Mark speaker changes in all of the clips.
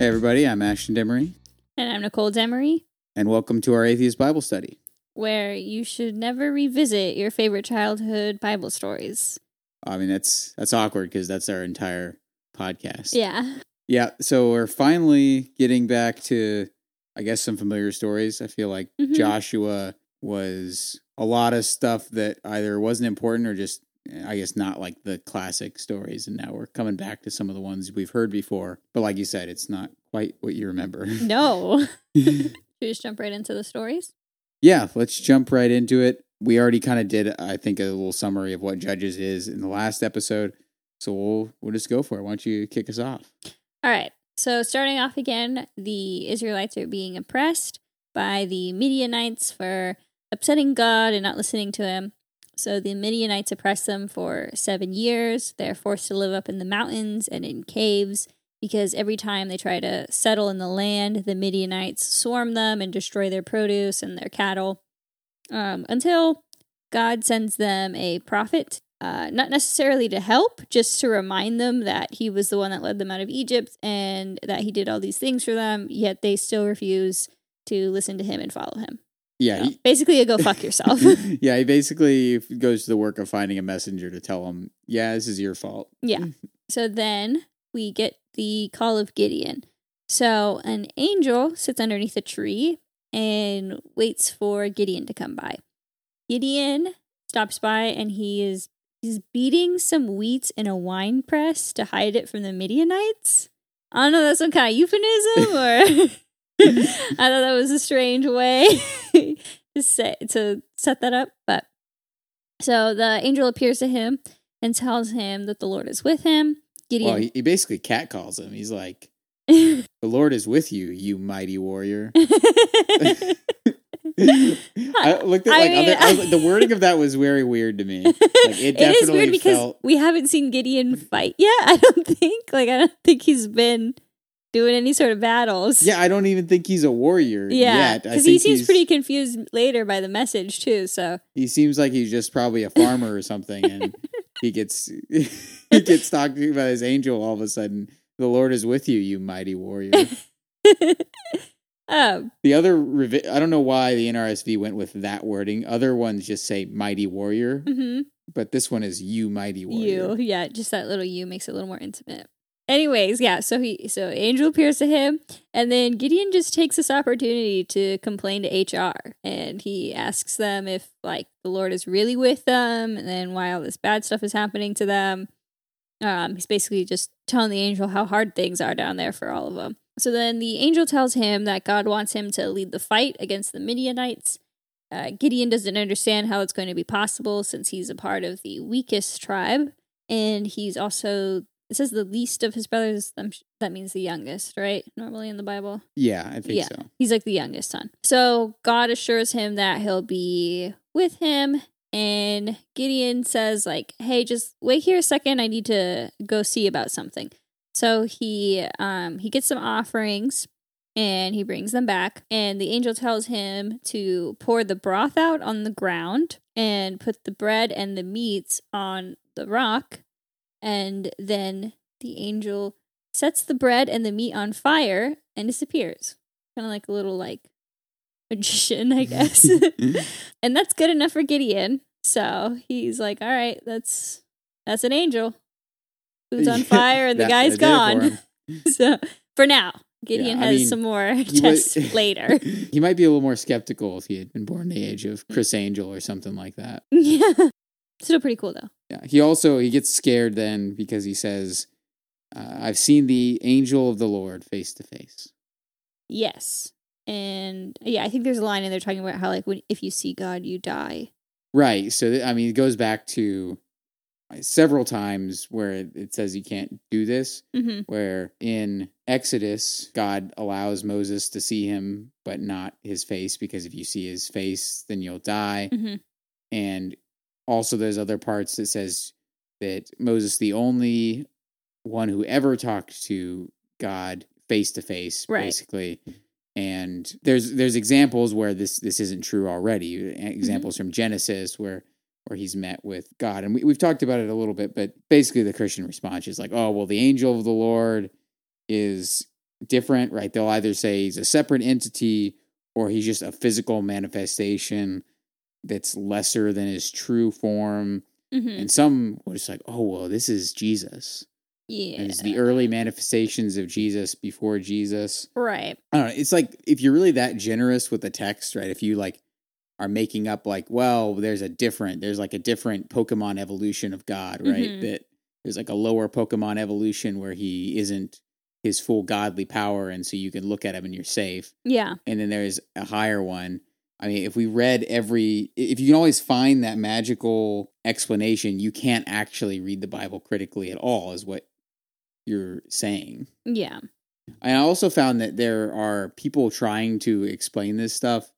Speaker 1: Hey, everybody, I'm Ashton Demery,
Speaker 2: And I'm Nicole Demery,
Speaker 1: and welcome to our Atheist Bible Study.
Speaker 2: where you should never revisit your favorite childhood Bible stories.
Speaker 1: I mean, that's that's awkward because that's our entire podcast.
Speaker 2: Yeah.
Speaker 1: Yeah, so we're finally getting back to, I guess, some familiar stories. I feel like
Speaker 2: Mhm.
Speaker 1: Joshua was a lot of stuff that either wasn't important or just, I guess, not like the classic stories. And now we're coming back to some of the ones we've heard before. But like you said, it's not quite what you remember.
Speaker 2: No. Should we just jump right into the stories?
Speaker 1: Yeah, let's jump right into it. We already kind of did, I think, a little summary of what Judges is in the last episode. So we'll we'll just go for it. Why don't you kick us off?
Speaker 2: All right. So, starting off again, the Israelites are being oppressed by the Midianites for upsetting God and not listening to him. So, the Midianites oppress them for seven years. They're forced to live up in the mountains and in caves because every time they try to settle in the land, the Midianites swarm them and destroy their produce and their cattle um, until God sends them a prophet uh, not necessarily to help, just to remind them that he was the one that led them out of Egypt and that he did all these things for them, yet they still refuse to listen to him and follow him.
Speaker 1: Yeah,
Speaker 2: So, basically, you go fuck yourself.
Speaker 1: yeah. He basically goes to the work of finding a messenger to tell him, "Yeah, this is your fault."
Speaker 2: yeah. So then we get the call of Gideon. So an angel sits underneath a tree and waits for Gideon to come by. Gideon stops by and he is he's beating some wheat in a wine press to hide it from the Midianites. I don't know, that's some kind of euphemism or I thought that was a strange way to say to set that up. But so the angel appears to him and tells him that the Lord is with him. Gideon
Speaker 1: Well, he, basically cat calls him. He's like, "The Lord is with you, you mighty warrior." I looked at
Speaker 2: I
Speaker 1: like
Speaker 2: mean,
Speaker 1: other. I like, the wording of that was very weird to me. Like, it
Speaker 2: it is weird because
Speaker 1: felt.
Speaker 2: we haven't seen Gideon fight yet. I don't think. Like I don't think he's been doing any sort of battles.
Speaker 1: Yeah, I don't even think he's a warrior
Speaker 2: Yeah, because he seems pretty confused later by the message too. So
Speaker 1: He seems like he's just probably a farmer or something, and he gets he gets talked to by his angel all of a sudden. The Lord is with you, you mighty warrior.
Speaker 2: um,
Speaker 1: the other, revi- I don't know why the NRSV went with that wording. Other ones just say mighty warrior,
Speaker 2: mhm.
Speaker 1: but this one is you mighty warrior.
Speaker 2: you, yeah, just that little you makes it a little more intimate. Anyways, yeah, so he so angel appears to him, and then Gideon just takes this opportunity to complain to HR, and he asks them if like the Lord is really with them, and then why all this bad stuff is happening to them. Um, he's basically just telling the angel how hard things are down there for all of them. So then the angel tells him that God wants him to lead the fight against the Midianites. Uh, Gideon doesn't understand how it's going to be possible since he's a part of the weakest tribe, and he's also it says the least of his brothers. That means the youngest, right? Normally in the Bible.
Speaker 1: Yeah, I think
Speaker 2: Yeah.
Speaker 1: so.
Speaker 2: He's like the youngest son. So God assures him that he'll be with him. And Gideon says, like, hey, just wait here a second. I need to go see about something. So he um he gets some offerings and he brings them back. And the angel tells him to pour the broth out on the ground and put the bread and the meats on the rock. And then the angel sets the bread and the meat on fire and disappears. Kind of like a little like magician, I guess. and that's good enough for Gideon. So he's like, "All right, that's that's an angel who's on fire, and the guy's
Speaker 1: it for
Speaker 2: gone." so for now, Gideon
Speaker 1: I
Speaker 2: has
Speaker 1: mean,
Speaker 2: some more tests later.
Speaker 1: he might be a little more skeptical if he had been born in the age of Criss Angel or something like that.
Speaker 2: yeah, still pretty cool though.
Speaker 1: Yeah. He also he gets scared then because he says, uh, "I've seen the angel of the Lord face to face."
Speaker 2: Yes, and yeah, I think there's a line in there talking about how like when if you see God, you die.
Speaker 1: Right. So th- I mean, it goes back to several times where it, says you can't do this.
Speaker 2: hmm
Speaker 1: Where in Exodus, God allows Moses to see him, but not his face, because if you see his face, then you'll die.
Speaker 2: hmm
Speaker 1: and also there's other parts that says that Moses the only one who ever talked to God face to face basically and there's there's examples where this this isn't true already
Speaker 2: Mm-hmm.
Speaker 1: examples from Genesis where where he's met with God and we, we've talked about it a little bit but basically the Christian response is like oh well the angel of the Lord is different, right? They'll either say he's a separate entity or he's just a physical manifestation that's lesser than his true form.
Speaker 2: hmm
Speaker 1: And some were just like, oh, well, this is Jesus.
Speaker 2: Yeah.
Speaker 1: And it's the early manifestations of Jesus before Jesus.
Speaker 2: right.
Speaker 1: I don't know. It's like if you're really that generous with the text, right? If you like are making up like, well, there's a different, there's like a different Pokemon evolution of God, right?
Speaker 2: Mhm.
Speaker 1: That there's like a lower Pokemon evolution where he isn't his full godly power, and so you can look at him and you're safe.
Speaker 2: Yeah.
Speaker 1: And then there's a higher one. I mean, if we read every, if you can always find that magical explanation, you can't actually read the Bible critically at all, is what you're saying.
Speaker 2: Yeah.
Speaker 1: I also found that there are people trying to explain this stuff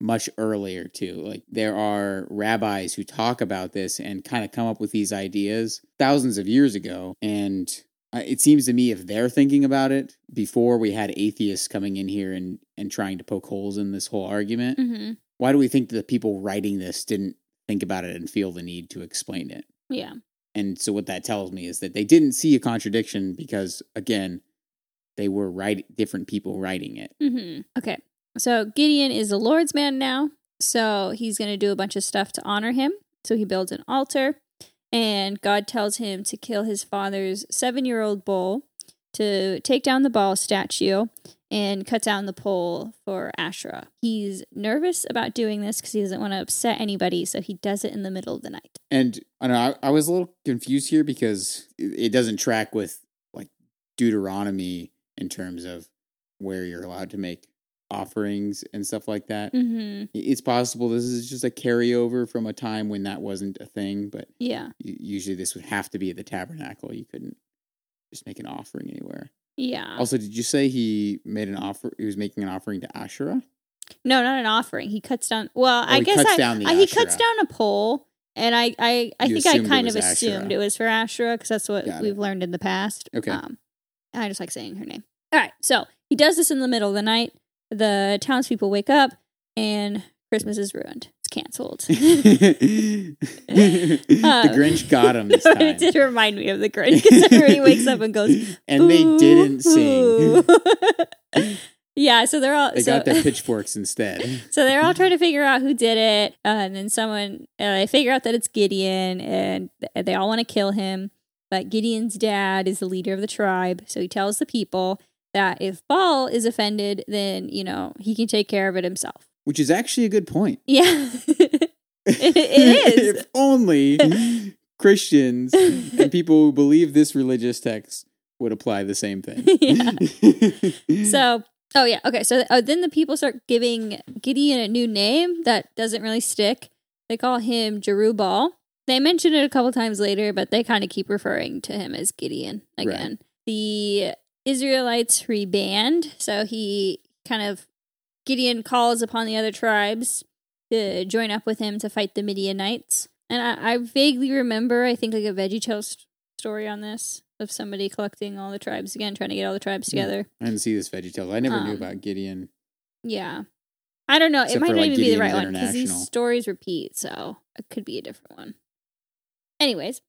Speaker 1: much earlier too. Like there are rabbis who talk about this and kind of come up with these ideas thousands of years ago. And it seems to me if they're thinking about it before we had atheists coming in here and and trying to poke holes in this whole argument,
Speaker 2: hmm
Speaker 1: why do we think the people writing this didn't think about it and feel the need to explain it?
Speaker 2: Yeah.
Speaker 1: And so what that tells me is that they didn't see a contradiction because again, they were writing different people writing it.
Speaker 2: hmm Okay. So Gideon is the Lord's man now. So he's going to do a bunch of stuff to honor him. So he builds an altar, and God tells him to kill his father's seven year old bull, to take down the Baal statue, and cut down the pole for Asherah. He's nervous about doing this because he doesn't want to upset anybody. So he does it in the middle of the night.
Speaker 1: And I know, I, I was a little confused here because it, it doesn't track with like Deuteronomy in terms of where you're allowed to make offerings and stuff like that.
Speaker 2: hmm
Speaker 1: It's possible this is just a carryover from a time when that wasn't a thing, but
Speaker 2: Yeah.
Speaker 1: usually this would have to be at the tabernacle. You couldn't just make an offering anywhere.
Speaker 2: Yeah.
Speaker 1: Also, did you say he made an offer? He was making an offering to Asherah.
Speaker 2: No, not an offering. He cuts down. Well,
Speaker 1: Oh,
Speaker 2: I guess I,
Speaker 1: down the
Speaker 2: I- he cuts down a pole, and I I, I
Speaker 1: You
Speaker 2: think I kind of assumed
Speaker 1: Asherah.
Speaker 2: it was for Asherah because that's what
Speaker 1: Got
Speaker 2: we've
Speaker 1: it.
Speaker 2: learned in the past.
Speaker 1: Okay.
Speaker 2: Um, I just like saying her name. All right, so he does this in the middle of the night. The townspeople wake up, and Christmas is ruined. It's canceled.
Speaker 1: the Grinch got him this time.
Speaker 2: it did remind me of the Grinch because everybody wakes up and goes,
Speaker 1: and they didn't sing.
Speaker 2: Yeah, so they're all
Speaker 1: They
Speaker 2: so,
Speaker 1: got their pitchforks instead.
Speaker 2: So they're all trying to figure out who did it, uh, and then someone uh, they figure out that it's Gideon, and they all want to kill him. But Gideon's dad is the leader of the tribe, so he tells the people that if Baal is offended, then you know he can take care of it himself.
Speaker 1: Which is actually a good point.
Speaker 2: Yeah, It- it is.
Speaker 1: if only Christians and people who believe this religious text would apply the same thing.
Speaker 2: Yeah. so. Oh yeah, okay. So uh, then the people start giving Gideon a new name that doesn't really stick. They call him Jerubbaal. They mention it a couple times later, but they kind of keep referring to him as Gideon again. The Israelites reband, so he kind of Gideon calls upon the other tribes to join up with him to fight the Midianites. And I, I vaguely remember, I think like a Veggie Toast story on this of somebody collecting all the tribes again, trying to get all the tribes
Speaker 1: Hmm.
Speaker 2: together.
Speaker 1: I didn't see this Veggie VeggieTales. I never knew
Speaker 2: Um,
Speaker 1: about Gideon.
Speaker 2: Yeah. I don't know.
Speaker 1: Except
Speaker 2: it might not
Speaker 1: like,
Speaker 2: even be the right one because these stories repeat, so it could be a different one. Anyways,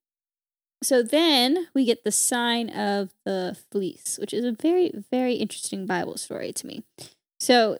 Speaker 2: so then we get the sign of the fleece, which is a very, very interesting Bible story to me. So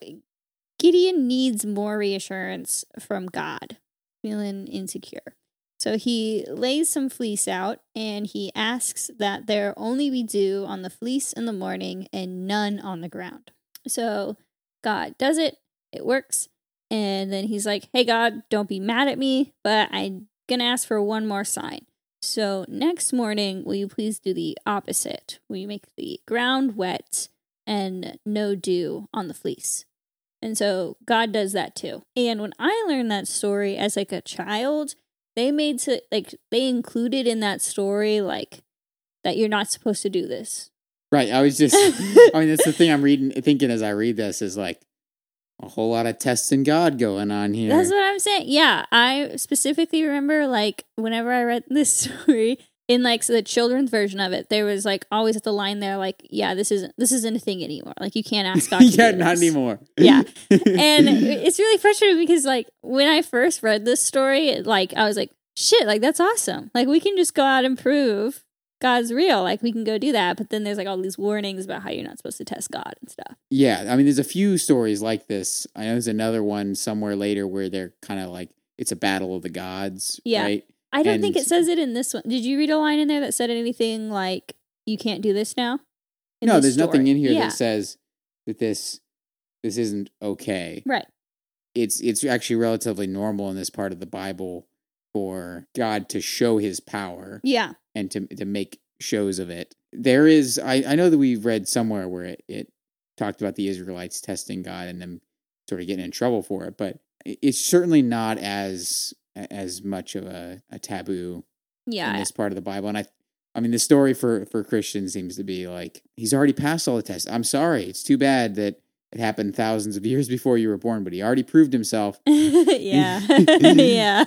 Speaker 2: Gideon needs more reassurance from God, feeling insecure. So he lays some fleece out and he asks that there only be dew on the fleece in the morning and none on the ground. So God does it, it works. And then he's like, Hey, God, don't be mad at me, but I'm going to ask for one more sign. So next morning, will you please do the opposite? Will you make the ground wet and no dew on the fleece? And so God does that too. And when I learned that story as like a child, they made to like they included in that story like that you're not supposed to do this.
Speaker 1: Right. I was just, I mean, that's the thing I'm reading, thinking as I read this is like a whole lot of testing God going on here.
Speaker 2: That's what I'm saying. Yeah, I specifically remember like whenever I read this story in like so the children's version of it, there was like always at the line there like, yeah, this isn't this isn't a thing anymore. Like you can't ask God. To
Speaker 1: yeah, not anymore.
Speaker 2: Yeah. And it's really frustrating because like when I first read this story, like I was like, shit, like that's awesome. Like we can just go out and prove God's real. Like we can go do that. But then there's like all these warnings about how you're not supposed to test God and stuff.
Speaker 1: Yeah, I mean, there's a few stories like this. I know there's another one somewhere later where they're kind of like it's a battle of the gods.
Speaker 2: Yeah.
Speaker 1: right?
Speaker 2: I don't think it says it in this one. Did you read a line in there that said anything like you can't do this now? In
Speaker 1: no,
Speaker 2: this
Speaker 1: there's nothing in here
Speaker 2: yeah.
Speaker 1: that says that this this isn't okay.
Speaker 2: Right.
Speaker 1: It's it's actually relatively normal in this part of the Bible for God to show His power
Speaker 2: Yeah.
Speaker 1: and to to make shows of it. There is I I know that we've read somewhere where it, it talked about the Israelites testing God and them sort of getting in trouble for it, but it's certainly not as as much of a, a taboo in this part of the Bible. And I, I mean, the story for for Christians seems to be like he's already passed all the tests. I'm sorry, it's too bad that it happened thousands of years before you were born, but he already proved himself.
Speaker 2: yeah. yeah.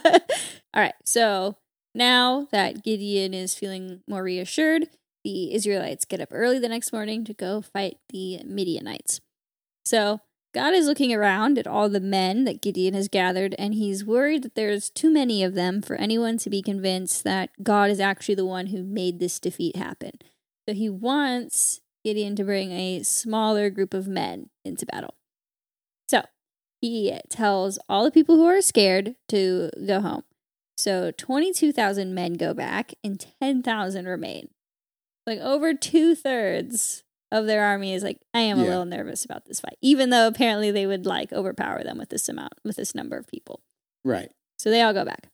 Speaker 2: All right. So now that Gideon is feeling more reassured, the Israelites get up early the next morning to go fight the Midianites. So God is looking around at all the men that Gideon has gathered, and he's worried that there's too many of them for anyone to be convinced that God is actually the one who made this defeat happen. So he wants Gideon to bring a smaller group of men into battle. So he tells all the people who are scared to go home. So 22,000 men go back and 10,000 remain. Like over two thirds of their army is like, I am a
Speaker 1: Yeah.
Speaker 2: little nervous about this fight, even though apparently they would like overpower them with this amount, with this number of people.
Speaker 1: Right.
Speaker 2: So they all go back.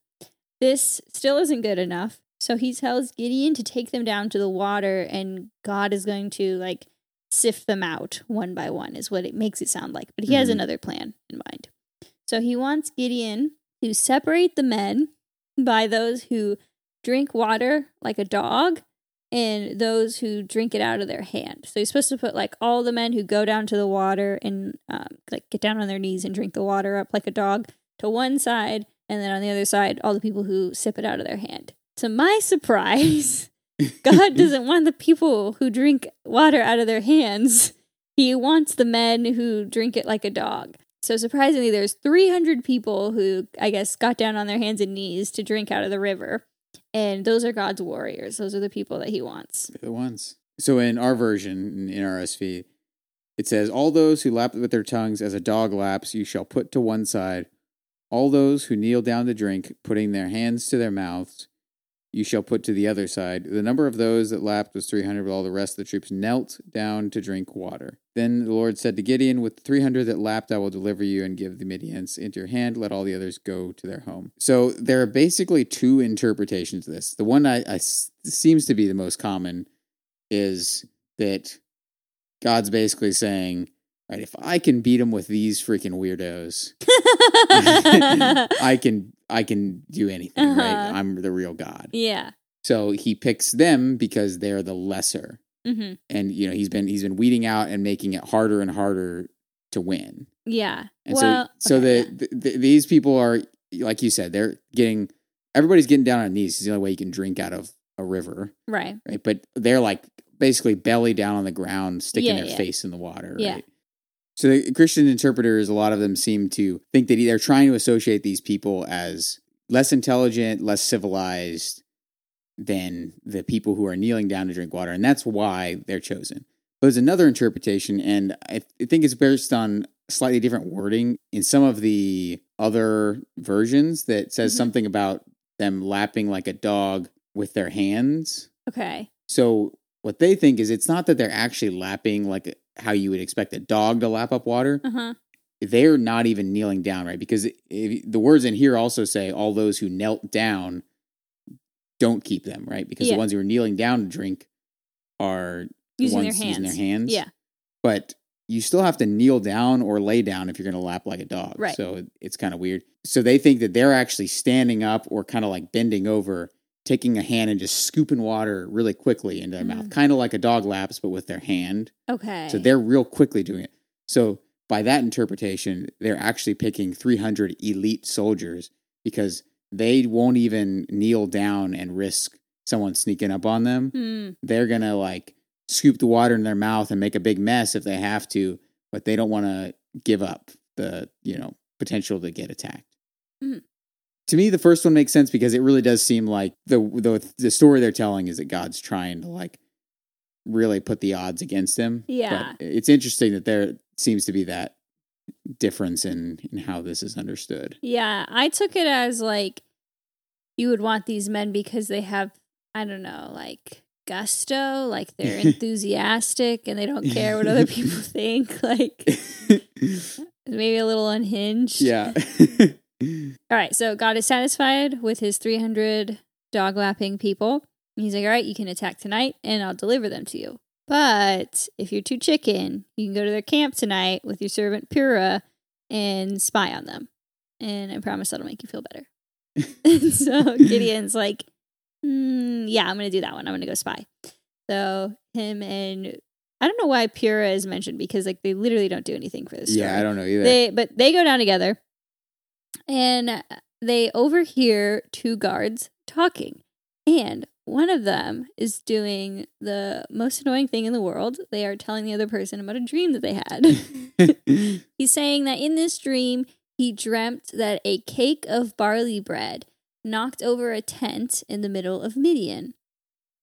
Speaker 2: This still isn't good enough. So he tells Gideon to take them down to the water and God is going to like sift them out one by one, is what it makes it sound like. But he has
Speaker 1: Mhm.
Speaker 2: another plan in mind. So he wants Gideon to separate the men by those who drink water like a dog and those who drink it out of their hand. So he's supposed to put like all the men who go down to the water and um, like get down on their knees and drink the water up like a dog to one side, and then on the other side, all the people who sip it out of their hand. To my surprise, God doesn't want the people who drink water out of their hands. He wants the men who drink it like a dog. So surprisingly, there's 300 people who I guess got down on their hands and knees to drink out of the river. And those are God's warriors. Those are the people that he wants.
Speaker 1: The ones. So in our version, in, in RSV, it says, All those who lap with their tongues as a dog laps, you shall put to one side. All those who kneel down to drink, putting their hands to their mouths, you shall put to the other side. The number of those that lapped was 300, but all the rest of the troops knelt down to drink water. Then the Lord said to Gideon, With 300 that lapped, I will deliver you and give the Midians into your hand. Let all the others go to their home. So there are basically two interpretations of this. The one I seems to be the most common is that God's basically saying, right, if I can beat them with these freaking weirdos, I can I can do anything, right?
Speaker 2: Uh-huh.
Speaker 1: I'm the real God.
Speaker 2: yeah.
Speaker 1: So he picks them because they're the lesser.
Speaker 2: hmm
Speaker 1: And you know, he's been he's been weeding out and making it harder and harder to win.
Speaker 2: Yeah.
Speaker 1: And
Speaker 2: well,
Speaker 1: so so
Speaker 2: okay,
Speaker 1: the, the, the these people are like you said, they're getting everybody's getting down on knees. It's the only way you can drink out of a river
Speaker 2: right.
Speaker 1: right? But they're like basically belly down on the ground, sticking
Speaker 2: Yeah,
Speaker 1: their
Speaker 2: yeah.
Speaker 1: face in the water,
Speaker 2: Yeah.
Speaker 1: So the Christian interpreters, a lot of them seem to think that they're trying to associate these people as less intelligent, less civilized than the people who are kneeling down to drink water, and that's why they're chosen. But there's another interpretation, and I I think it's based on slightly different wording in some of the other versions that says
Speaker 2: Mhm.
Speaker 1: something about them lapping like a dog with their hands.
Speaker 2: Okay.
Speaker 1: So what they think is it's not that they're actually lapping like how you would expect a dog to lap up water.
Speaker 2: Uh huh.
Speaker 1: They're not even kneeling down, right? Because if, the words in here also say all those who knelt down don't keep them, right? Because
Speaker 2: Yeah.
Speaker 1: the ones who are kneeling down to drink are the
Speaker 2: Using their
Speaker 1: ones using their
Speaker 2: hands.
Speaker 1: hands.
Speaker 2: Yeah.
Speaker 1: But you still have to kneel down or lay down if you're going to lap like a dog.
Speaker 2: Right.
Speaker 1: So it's kind of weird. So they think that they're actually standing up or kind of like bending over, taking a hand and just scooping water really quickly into their mouth,
Speaker 2: Mhm.
Speaker 1: kind of like a dog laps, but with their hand.
Speaker 2: Okay.
Speaker 1: So they're real quickly doing it. So by that interpretation, they're actually picking 300 elite soldiers because they won't even kneel down and risk someone sneaking up on them
Speaker 2: Hmm.
Speaker 1: they're gonna like scoop the water in their mouth and make a big mess if they have to, but they don't want to give up the you know potential to get attacked. To me, the first one makes sense because it really does seem like the the the story they're telling is that God's trying to like really put the odds against him.
Speaker 2: Yeah.
Speaker 1: But it's interesting that there seems to be that difference in in how this is understood.
Speaker 2: Yeah, I took it as like you would want these men because they have I don't know, like gusto, like they're enthusiastic and they don't care what other people think, like maybe a little unhinged.
Speaker 1: yeah.
Speaker 2: All right, so God is satisfied with his 300 dog lapping people. He's like, all right, you can attack tonight and I'll deliver them to you. But if you're too chicken, you can go to their camp tonight with your servant Purah and spy on them. And I promise that'll make you feel better. so Gideon's like, mm, yeah, I'm going to do that one. I'm going to go spy. So him and I don't know why Purah is mentioned because like they literally don't do anything for this story.
Speaker 1: yeah, I don't know either.
Speaker 2: They but they go down together and they overhear two guards talking. And one of them is doing the most annoying thing in the world. They are telling the other person about a dream that they had. He's saying that in this dream, he dreamt that a cake of barley bread knocked over a tent in the middle of Midian.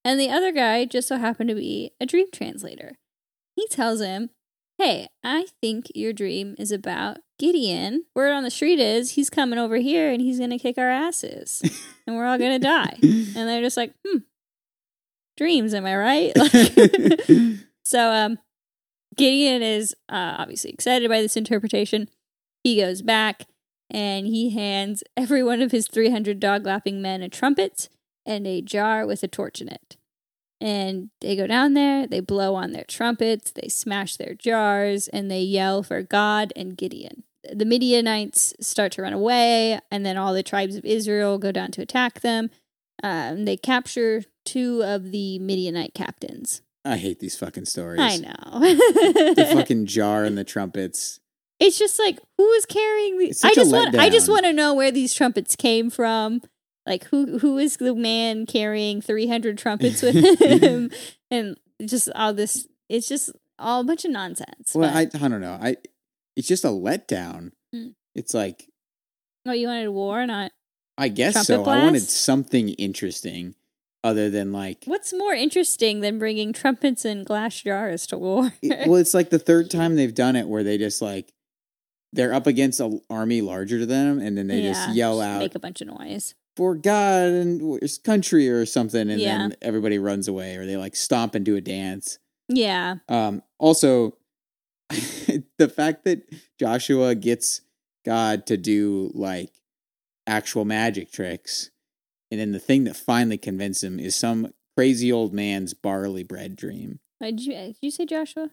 Speaker 2: And the other guy just so happened to be a dream translator. He tells him, Hey, I think your dream is about Gideon. Word on the street is he's coming over here and he's going to kick our asses and we're all going to die. And they're just like, hmm, dreams, am I right? Like, so um, Gideon is uh, obviously excited by this interpretation. He goes back and he hands every one of his 300 dog lapping men a trumpet and a jar with a torch in it. And they go down there, they blow on their trumpets, they smash their jars, and they yell for God and Gideon. The Midianites start to run away, and then all the tribes of Israel go down to attack them. Um, they capture two of the Midianite captains.
Speaker 1: I hate these fucking stories.
Speaker 2: I know.
Speaker 1: The fucking jar and the trumpets.
Speaker 2: it's just like who is carrying these? I just want. I just want to know where these trumpets came from. Like who who is the man carrying three hundred trumpets with him, and just all this. It's just all a bunch of nonsense.
Speaker 1: Well,
Speaker 2: but-
Speaker 1: I I don't know. I it's just a letdown.
Speaker 2: Mm.
Speaker 1: It's like
Speaker 2: oh, you wanted war, or not
Speaker 1: I guess so. I wanted something interesting other than like
Speaker 2: what's more interesting than bringing trumpets and glass jars to war?
Speaker 1: it- well, it's like the third time they've done it where they just like they're up against an army larger than them, and then they
Speaker 2: Yeah,
Speaker 1: just yell
Speaker 2: just
Speaker 1: out
Speaker 2: make a bunch of noise.
Speaker 1: for God and his country or something, and
Speaker 2: Yeah.
Speaker 1: then everybody runs away, or they like stomp and do a dance.
Speaker 2: Yeah,
Speaker 1: Um, also, the fact that Joshua gets God to do like actual magic tricks, and then the thing that finally convinced him is some crazy old man's barley bread dream.
Speaker 2: Did you did you say Joshua?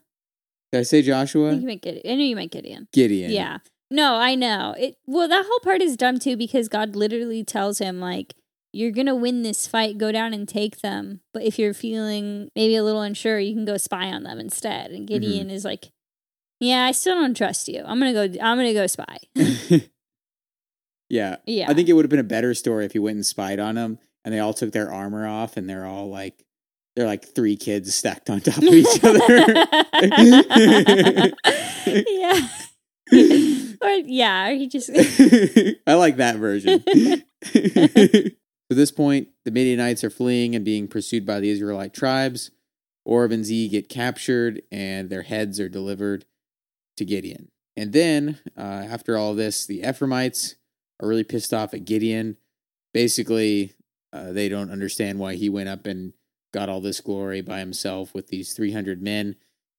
Speaker 1: Did I say
Speaker 2: I
Speaker 1: Joshua?
Speaker 2: think you meant Gideon. I knew you meant Gideon.
Speaker 1: Gideon.
Speaker 2: Yeah. No, I know. It well that whole part is dumb too because God literally tells him like you're going to win this fight, go down and take them, but if you're feeling maybe a little unsure, you can go spy on them instead. And mm-hmm. Gideon is like, "Yeah, I still don't trust you. I'm going to go I'm to go spy."
Speaker 1: yeah.
Speaker 2: Yeah.
Speaker 1: I think it would have been a better story if he went and spied on them and they all took their armor off and they're all like they're like three kids stacked on top of each other.
Speaker 2: yeah. or yeah, or he just
Speaker 1: I like that version. At this point, the Midianites are fleeing and being pursued by the Israelite tribes. Oreb and Zeeb get captured, and their heads are delivered to Gideon. And then, uh, after all this, the Ephraimites are really pissed off at Gideon. Basically, uh, they don't understand why he went up and got all this glory by himself with these 300 men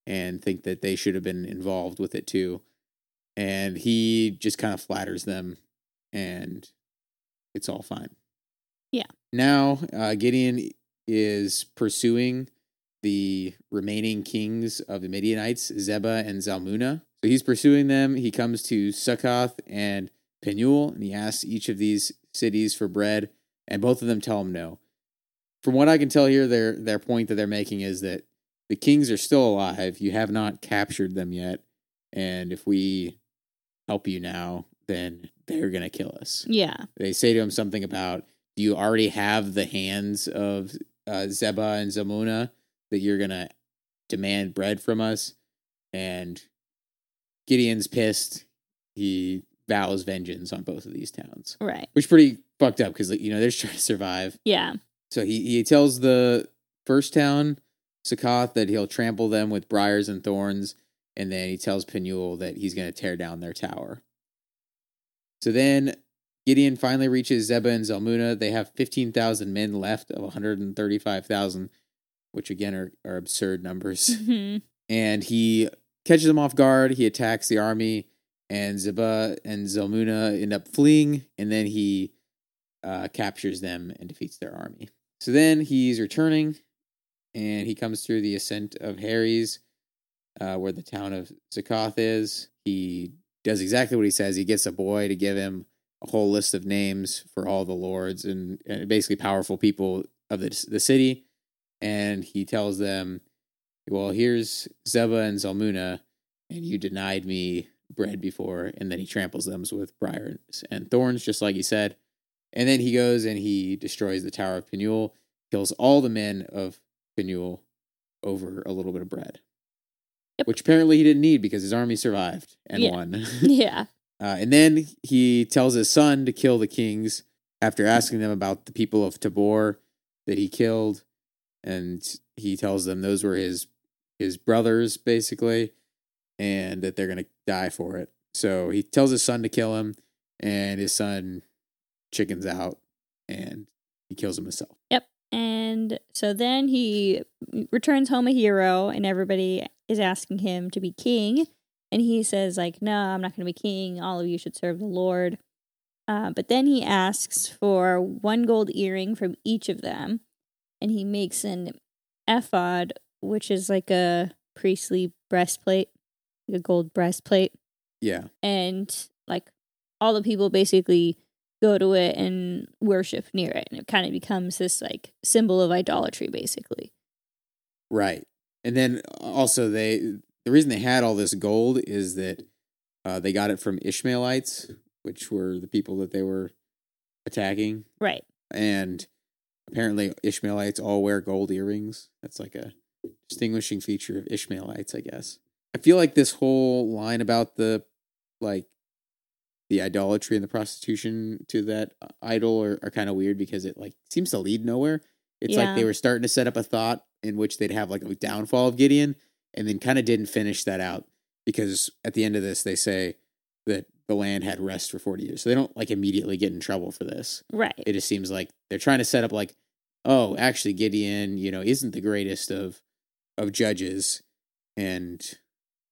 Speaker 1: and think that they should have been involved with it too. And he just kind of flatters them, and it's all fine.
Speaker 2: Yeah.
Speaker 1: Now, uh, Gideon is pursuing the remaining kings of the Midianites, Zebah and Zalmunna. So he's pursuing them. He comes to Succoth and Penuel, and he asks each of these cities for bread, and both of them tell him no. From what I can tell here, their their point that they're making is that the kings are still alive. You have not captured them yet, and if we help you now, then they're gonna kill us.
Speaker 2: Yeah.
Speaker 1: They say to him something about, "Do you already have the hands of uh, Zebah and Zalmunna that you're gonna demand bread from us?" And Gideon's pissed. He vows vengeance on both of these towns,
Speaker 2: Right.
Speaker 1: which is pretty fucked up because you know they're just trying to survive.
Speaker 2: Yeah.
Speaker 1: So he he tells the first town, Succoth, that he'll trample them with briars and thorns, and then he tells Penuel that he's going to tear down their tower. So then Gideon finally reaches Zebah and Zalmunna. They have 15,000 men left of 135,000, which again are, are absurd numbers.
Speaker 2: Mhm.
Speaker 1: and he catches them off guard. He attacks the army, and Zebah and Zalmunna end up fleeing, and then he uh, captures them and defeats their army. So then he's returning, and he comes through the ascent of Heres, uh, where the town of Succoth is. He does exactly what he says. He gets a boy to give him a whole list of names for all the lords and, and basically powerful people of the, the city. And he tells them, Well, here's Zebah and Zalmunna, and you denied me bread before. And then he tramples them with briars and thorns, just like he said. And then he goes and he destroys the Tower of Penuel, kills all the men of Penuel over a little bit of bread.
Speaker 2: Yep.
Speaker 1: Which apparently he didn't need because his army survived and
Speaker 2: Yeah.
Speaker 1: won.
Speaker 2: yeah.
Speaker 1: Uh, and then he tells his son to kill the kings after asking them about the people of Tabor that he killed, and he tells them those were his his brothers basically, and that they're gonna die for it. So he tells his son to kill him, and his son chickens out, and he kills him himself. Yep.
Speaker 2: And so then he returns home a hero, and everybody is asking him to be king. And he says, like, no, I'm not going to be king. All of you should serve the Lord. Uh, but then he asks for one gold earring from each of them. And he makes an ephod, which is like a priestly breastplate, like a gold breastplate.
Speaker 1: Yeah,
Speaker 2: And like all the people basically go to it and worship near it. And it kind of becomes this like symbol of idolatry, basically.
Speaker 1: Right. And then also they the reason they had all this gold is that uh, they got it from Ishmaelites, which were the people that they were attacking,
Speaker 2: Right.
Speaker 1: and apparently Ishmaelites all wear gold earrings. That's like a distinguishing feature of Ishmaelites, I guess. I feel like this whole line about the like the idolatry and the prostitution to that uh, idol are, are kind of weird because it like seems to lead nowhere. It's like they were starting to set up a thought in which they'd have like a downfall of Gideon and then kind of didn't finish that out because at the end of this they say that the land had rest for 40 years. So they don't like immediately get in trouble for this.
Speaker 2: Right.
Speaker 1: It just seems like they're trying to set up like oh, actually Gideon, you know, isn't the greatest of of judges and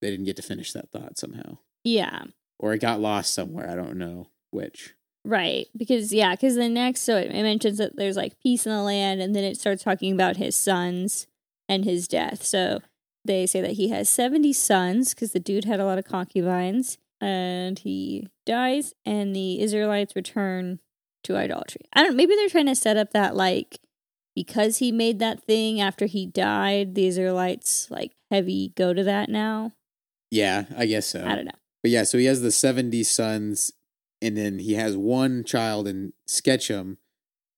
Speaker 1: they didn't get to finish that thought somehow.
Speaker 2: yeah.
Speaker 1: Or it got lost somewhere, I don't know which.
Speaker 2: Right. Because, yeah, because the next, so it, mentions that there's like peace in the land, and then it starts talking about his sons and his death. So they say that he has 70 sons because the dude had a lot of concubines, and he dies, and the Israelites return to idolatry. I don't maybe they're trying to set up that like because he made that thing after he died, the Israelites like heavy go to that now.
Speaker 1: Yeah, I guess so.
Speaker 2: I don't know.
Speaker 1: But yeah, so he has the 70 sons, and then he has one child in Shechem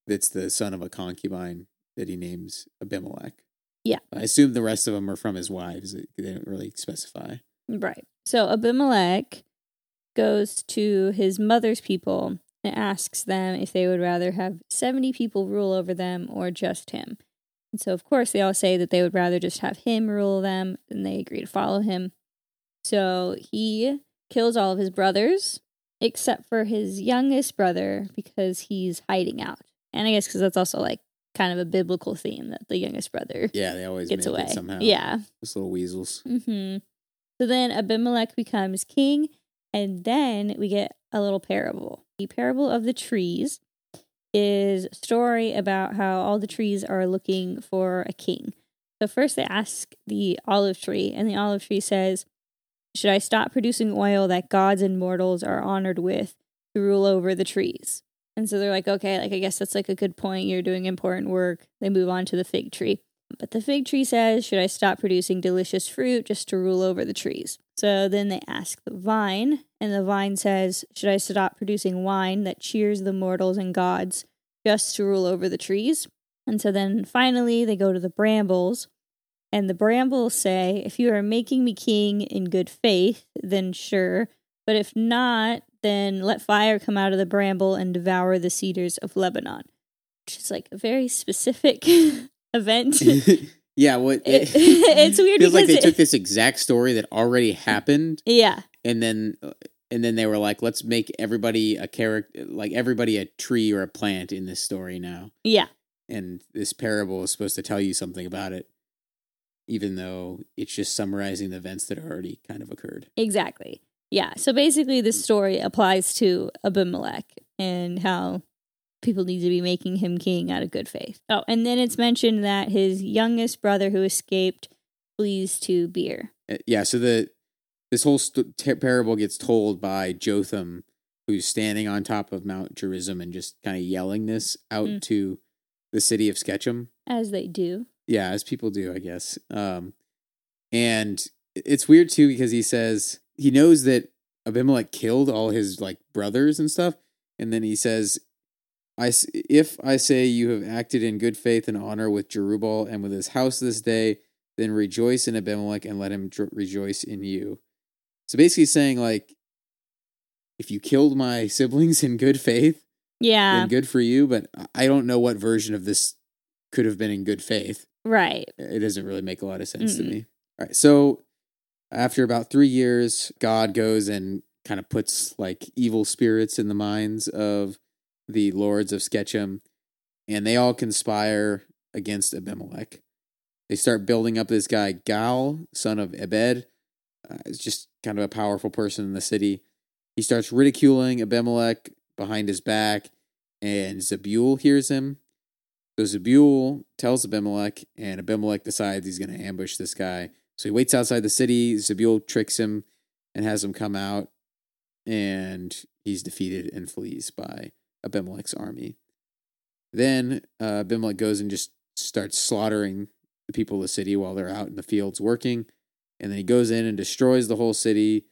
Speaker 1: that's the son of a concubine that he names Abimelech.
Speaker 2: Yeah.
Speaker 1: I assume the rest of them are from his wives. They didn't really specify.
Speaker 2: Right. So Abimelech goes to his mother's people and asks them if they would rather have 70 people rule over them or just him. And so, of course, they all say that they would rather just have him rule them, and they agree to follow him. So he kills all of his brothers except for his youngest brother because he's hiding out. And I guess because that's also like kind of a biblical theme that the youngest brother
Speaker 1: Yeah, they always
Speaker 2: gets away.
Speaker 1: it somehow.
Speaker 2: Yeah.
Speaker 1: Those little weasels.
Speaker 2: Mm-hmm. So then Abimelech becomes king, and then we get a little parable. The parable of the trees is a story about how all the trees are looking for a king. So first they ask the olive tree, and the olive tree says, Should I stop producing oil that gods and mortals are honored with to rule over the trees? And so they're like, okay, like I guess that's like a good point. You're doing important work. They move on to the fig tree. But the fig tree says, Should I stop producing delicious fruit just to rule over the trees? So then they ask the vine, and the vine says, Should I stop producing wine that cheers the mortals and gods just to rule over the trees? And so then finally they go to the brambles, and the brambles say, If you are making me king in good faith, then sure. But if not, then let fire come out of the bramble and devour the cedars of Lebanon, which is like a very specific event.
Speaker 1: yeah, what
Speaker 2: It- it's weird
Speaker 1: feels like they
Speaker 2: it-
Speaker 1: took this exact story that already happened
Speaker 2: yeah,
Speaker 1: and then and then they were like let's make everybody a character like everybody a tree or a plant in this story now
Speaker 2: yeah,
Speaker 1: and this parable is supposed to tell you something about it even though it's just summarizing the events that already kind of occurred
Speaker 2: exactly. Yeah. So basically, this story applies to Abimelech and how people need to be making him king out of good faith. Oh, and then it's mentioned that his youngest brother who escaped flees to Beer.
Speaker 1: Uh, yeah so the this whole st- parable gets told by jotham who's standing on top of mount gerizim and just kind of yelling this out
Speaker 2: Mm.
Speaker 1: to the city of Shechem
Speaker 2: As they do.
Speaker 1: Yeah, as people do, I guess. Um, and it's weird too because he says he knows that Abimelech killed all his like brothers and stuff, and then he says, "I if I say you have acted in good faith and honor with Jerubbaal and with his house this day, then rejoice in Abimelech and let him rejoice in you." So basically, saying like, if you killed my siblings in good faith,
Speaker 2: Yeah.
Speaker 1: then good for you. But I don't know what version of this could have been in good faith
Speaker 2: Right.
Speaker 1: it doesn't really make a lot of sense to
Speaker 2: Mm-mm.
Speaker 1: me. All right. So after about three years, God goes and kind of puts like evil spirits in the minds of the lords of Shechem, and they all conspire against Abimelech. They start building up this guy, Gaal, son of Ebed. Uh, is just kind of a powerful person in the city. He starts ridiculing Abimelech behind his back, and Zebul hears him. So Zebul tells Abimelech, and Abimelech decides he's going to ambush this guy. So he waits outside the city. Zebul tricks him and has him come out, and he's defeated and flees by Abimelech's army. Then uh, Abimelech goes and just starts slaughtering the people of the city while they're out in the fields working. And then he goes in and destroys the whole city.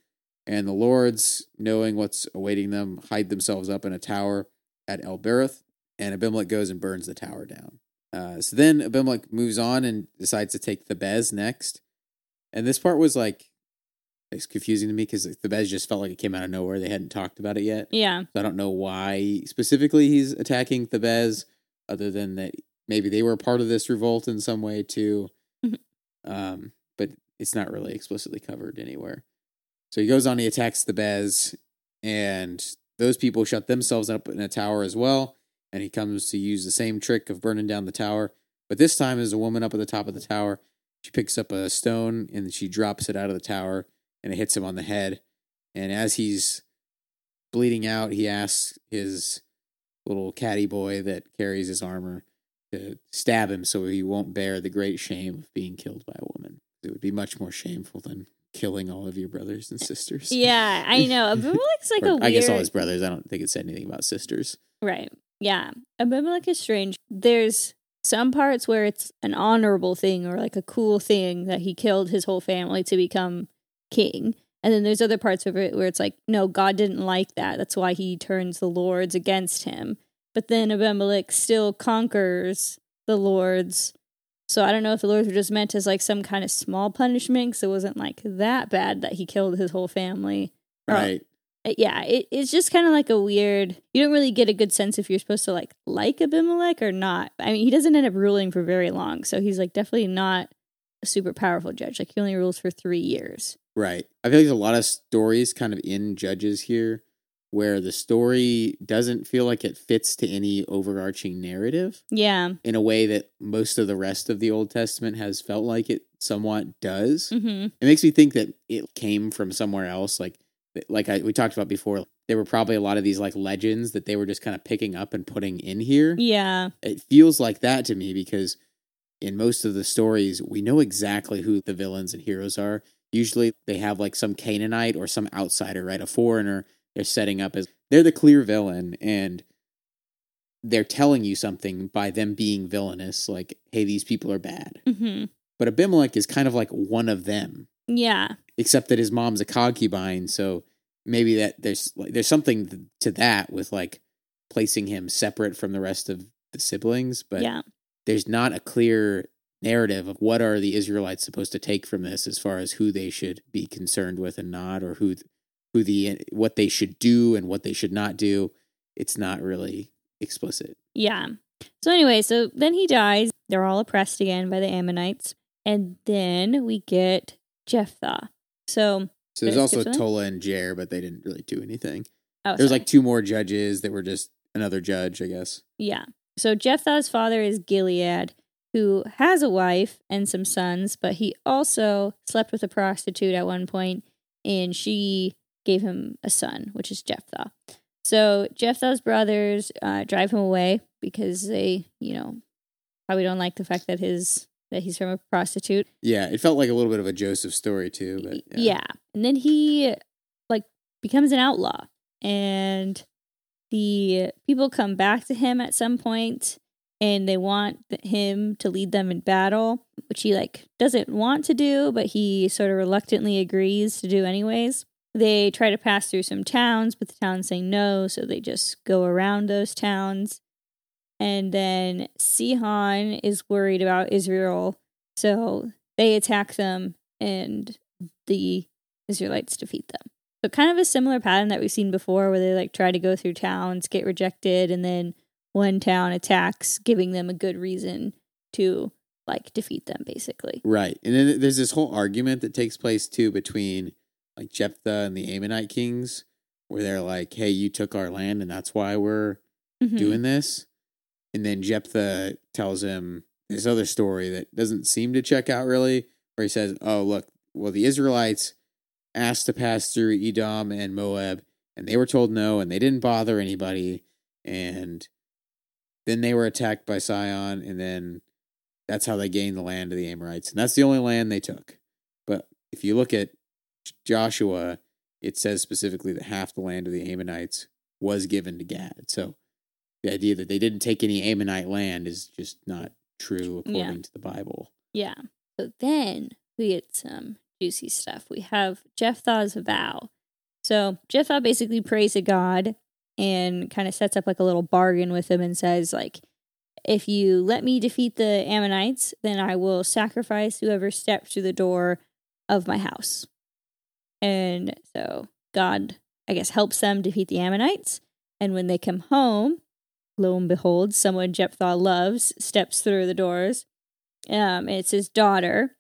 Speaker 1: And the lords, knowing what's awaiting them, hide themselves up in a tower at El Berith. And Abimelech goes and burns the tower down. Uh, so then Abimelech moves on and decides to take Thebez next. And this part was like, it's confusing to me because Thebez just felt like it came out of nowhere. They hadn't talked about it yet.
Speaker 2: Yeah.
Speaker 1: So I don't know why specifically he's attacking Thebez, other than that maybe they were a part of this revolt in some way too.
Speaker 2: Mhm.
Speaker 1: Um, but it's not really explicitly covered anywhere. So he goes on, he attacks Thebez, and those people shut themselves up in a tower as well. And he comes to use the same trick of burning down the tower. But this time, there's a woman up at the top of the tower. She picks up a stone and she drops it out of the tower, and it hits him on the head. And as he's bleeding out, he asks his little caddy boy that carries his armor to stab him so he won't bear the great shame of being killed by a woman. It would be much more shameful than killing all of your brothers and sisters.
Speaker 2: Yeah, I know. Abimelech's like
Speaker 1: Or,
Speaker 2: a weird.
Speaker 1: I guess all his brothers. I don't think it said anything about sisters.
Speaker 2: Right. Yeah. Abimelech is strange. There's some parts where it's an honorable thing or like a cool thing that he killed his whole family to become king. And then there's other parts of it where it's like, no, God didn't like that. That's why he turns the lords against him. But then Abimelech still conquers the lords. So I don't know if the lords were just meant as like some kind of small punishment because it wasn't like that bad that he killed his whole family.
Speaker 1: Right.
Speaker 2: uh, yeah, it, it's just kind of like a weird. You don't really get a good sense if you're supposed to like like Abimelech or not. I mean, he doesn't end up ruling for very long, so he's like definitely not a super powerful judge. Like he only rules for three years.
Speaker 1: Right. I feel like there's a lot of stories kind of in Judges here where the story doesn't feel like it fits to any overarching narrative
Speaker 2: Yeah.
Speaker 1: in a way that most of the rest of the Old Testament has felt like it somewhat does.
Speaker 2: Mm-hmm.
Speaker 1: It makes me think that it came from somewhere else. Like, like I, we talked about before, there were probably a lot of these like legends that they were just kind of picking up and putting in here.
Speaker 2: Yeah.
Speaker 1: It feels like that to me because in most of the stories, we know exactly who the villains and heroes are. Usually they have like some Canaanite or some outsider, right? A foreigner they're setting up as they're the clear villain and they're telling you something by them being villainous, like, hey, these people are bad.
Speaker 2: Mm-hmm.
Speaker 1: But Abimelech is kind of like one of them,
Speaker 2: Yeah.
Speaker 1: except that his mom's a concubine, so maybe that there's like there's something to that with like placing him separate from the rest of the siblings, but
Speaker 2: yeah.
Speaker 1: there's not a clear narrative of what are the Israelites supposed to take from this as far as who they should be concerned with and not, or who who the what they should do and what they should not do. It's not really explicit.
Speaker 2: Yeah. So anyway, so then he dies. They're all oppressed again by the Ammonites, and then we get Jephthah. So
Speaker 1: So there's also? Tola and Jair, but they didn't really do anything.
Speaker 2: oh,
Speaker 1: There's like two more judges that were just another judge, I guess.
Speaker 2: Yeah. So Jephthah's father is Gilead, who has a wife and some sons, but he also slept with a prostitute at one point, and she gave him a son, which is Jephthah. So Jephthah's brothers uh, drive him away because they, you know, probably don't like the fact that his that he's from a prostitute.
Speaker 1: Yeah, it felt like a little bit of a Joseph story too, but
Speaker 2: yeah. And then he like becomes an outlaw and the people come back to him at some point and they want him to lead them in battle, which he like doesn't want to do, but he sort of reluctantly agrees to do anyways. They try to pass through some towns, but the towns say no, so they just go around those towns. And then Sihon is worried about Israel, so they attack them and the Israelites defeat them. So kind of a similar pattern that we've seen before where they like try to go through towns, get rejected, and then one town attacks, giving them a good reason to like defeat them basically.
Speaker 1: Right. And then there's this whole argument that takes place too between like Jephthah and the Ammonite kings, where they're like, Hey, you took our land and that's why we're
Speaker 2: Mhm.
Speaker 1: doing this. And then Jephthah tells him this other story that doesn't seem to check out really, where he says, Oh, look, well, the Israelites asked to pass through Edom and Moab, and they were told no, and they didn't bother anybody. And then they were attacked by Sihon, and then that's how they gained the land of the Amorites. And that's the only land they took. But if you look at Joshua, it says specifically that half the land of the Ammonites was given to Gad. So the idea that they didn't take any Ammonite land is just not true according
Speaker 2: Yeah.
Speaker 1: to the Bible.
Speaker 2: Yeah. So then we get some juicy stuff. We have Jephthah's vow. So Jephthah basically prays to God and kind of sets up like a little bargain with him and says like if you let me defeat the Ammonites, then I will sacrifice whoever steps through the door of my house. And so God, I guess, helps them defeat the Ammonites. And when they come home, lo and behold, someone Jephthah loves steps through the doors. Um, it's his daughter.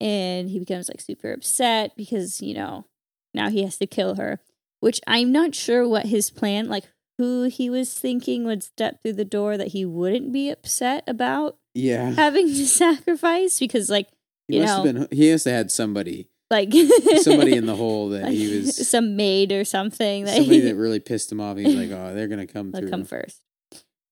Speaker 2: And he becomes like super upset because, you know, now he has to kill her. Which I'm not sure what his plan, like who he was thinking would step through the door that he wouldn't be upset about
Speaker 1: Yeah.
Speaker 2: having to sacrifice because, like,
Speaker 1: He
Speaker 2: you
Speaker 1: must
Speaker 2: know,
Speaker 1: have been he has to had somebody
Speaker 2: like
Speaker 1: somebody in the hole that
Speaker 2: like,
Speaker 1: he was
Speaker 2: some maid or something that
Speaker 1: somebody
Speaker 2: he,
Speaker 1: that really pissed him off. He's like, Oh, they're gonna come
Speaker 2: they'll
Speaker 1: through.
Speaker 2: come first.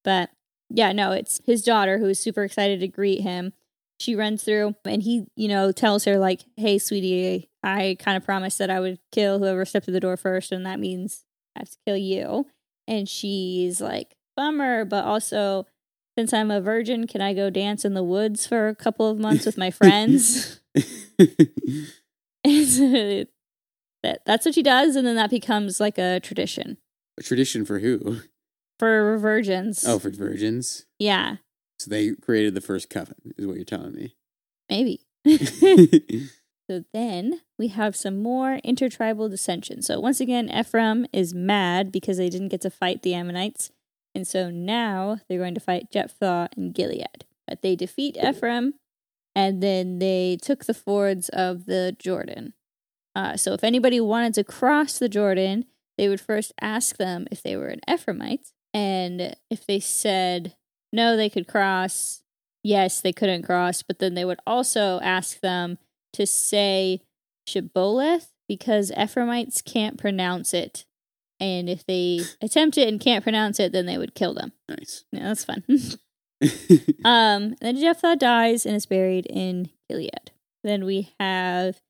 Speaker 2: But yeah, no, it's his daughter who is super excited to greet him. She runs through and he, you know, tells her like, "Hey, sweetie, I kind of promised that I would kill whoever stepped through the door first, and that means I have to kill you." And she's like, "Bummer, but also." Since I'm a virgin, can I go dance in the woods for a couple of months with my friends? That that's what she does, and then that becomes like a tradition
Speaker 1: a tradition for who?
Speaker 2: for virgins.
Speaker 1: Oh, for virgins.
Speaker 2: yeah,
Speaker 1: So they created the first coven, is what you're telling me.
Speaker 2: maybe. so then we have some more intertribal dissension. So once again, Ephraim is mad because they didn't get to fight the Ammonites, and so now they're going to fight Jephthah and Gilead. But they defeat Ephraim, and then they took the fords of the Jordan. Uh, so if anybody wanted to cross the Jordan, they would first ask them if they were an Ephraimite, and if they said no, they could cross. Yes, they couldn't cross, but then they would also ask them to say Shibboleth because Ephraimites can't pronounce it. And if they attempt it and can't pronounce it, then they would kill them.
Speaker 1: nice.
Speaker 2: Yeah, that's fun. um, then Jephthah dies and is buried in Gilead. Then we have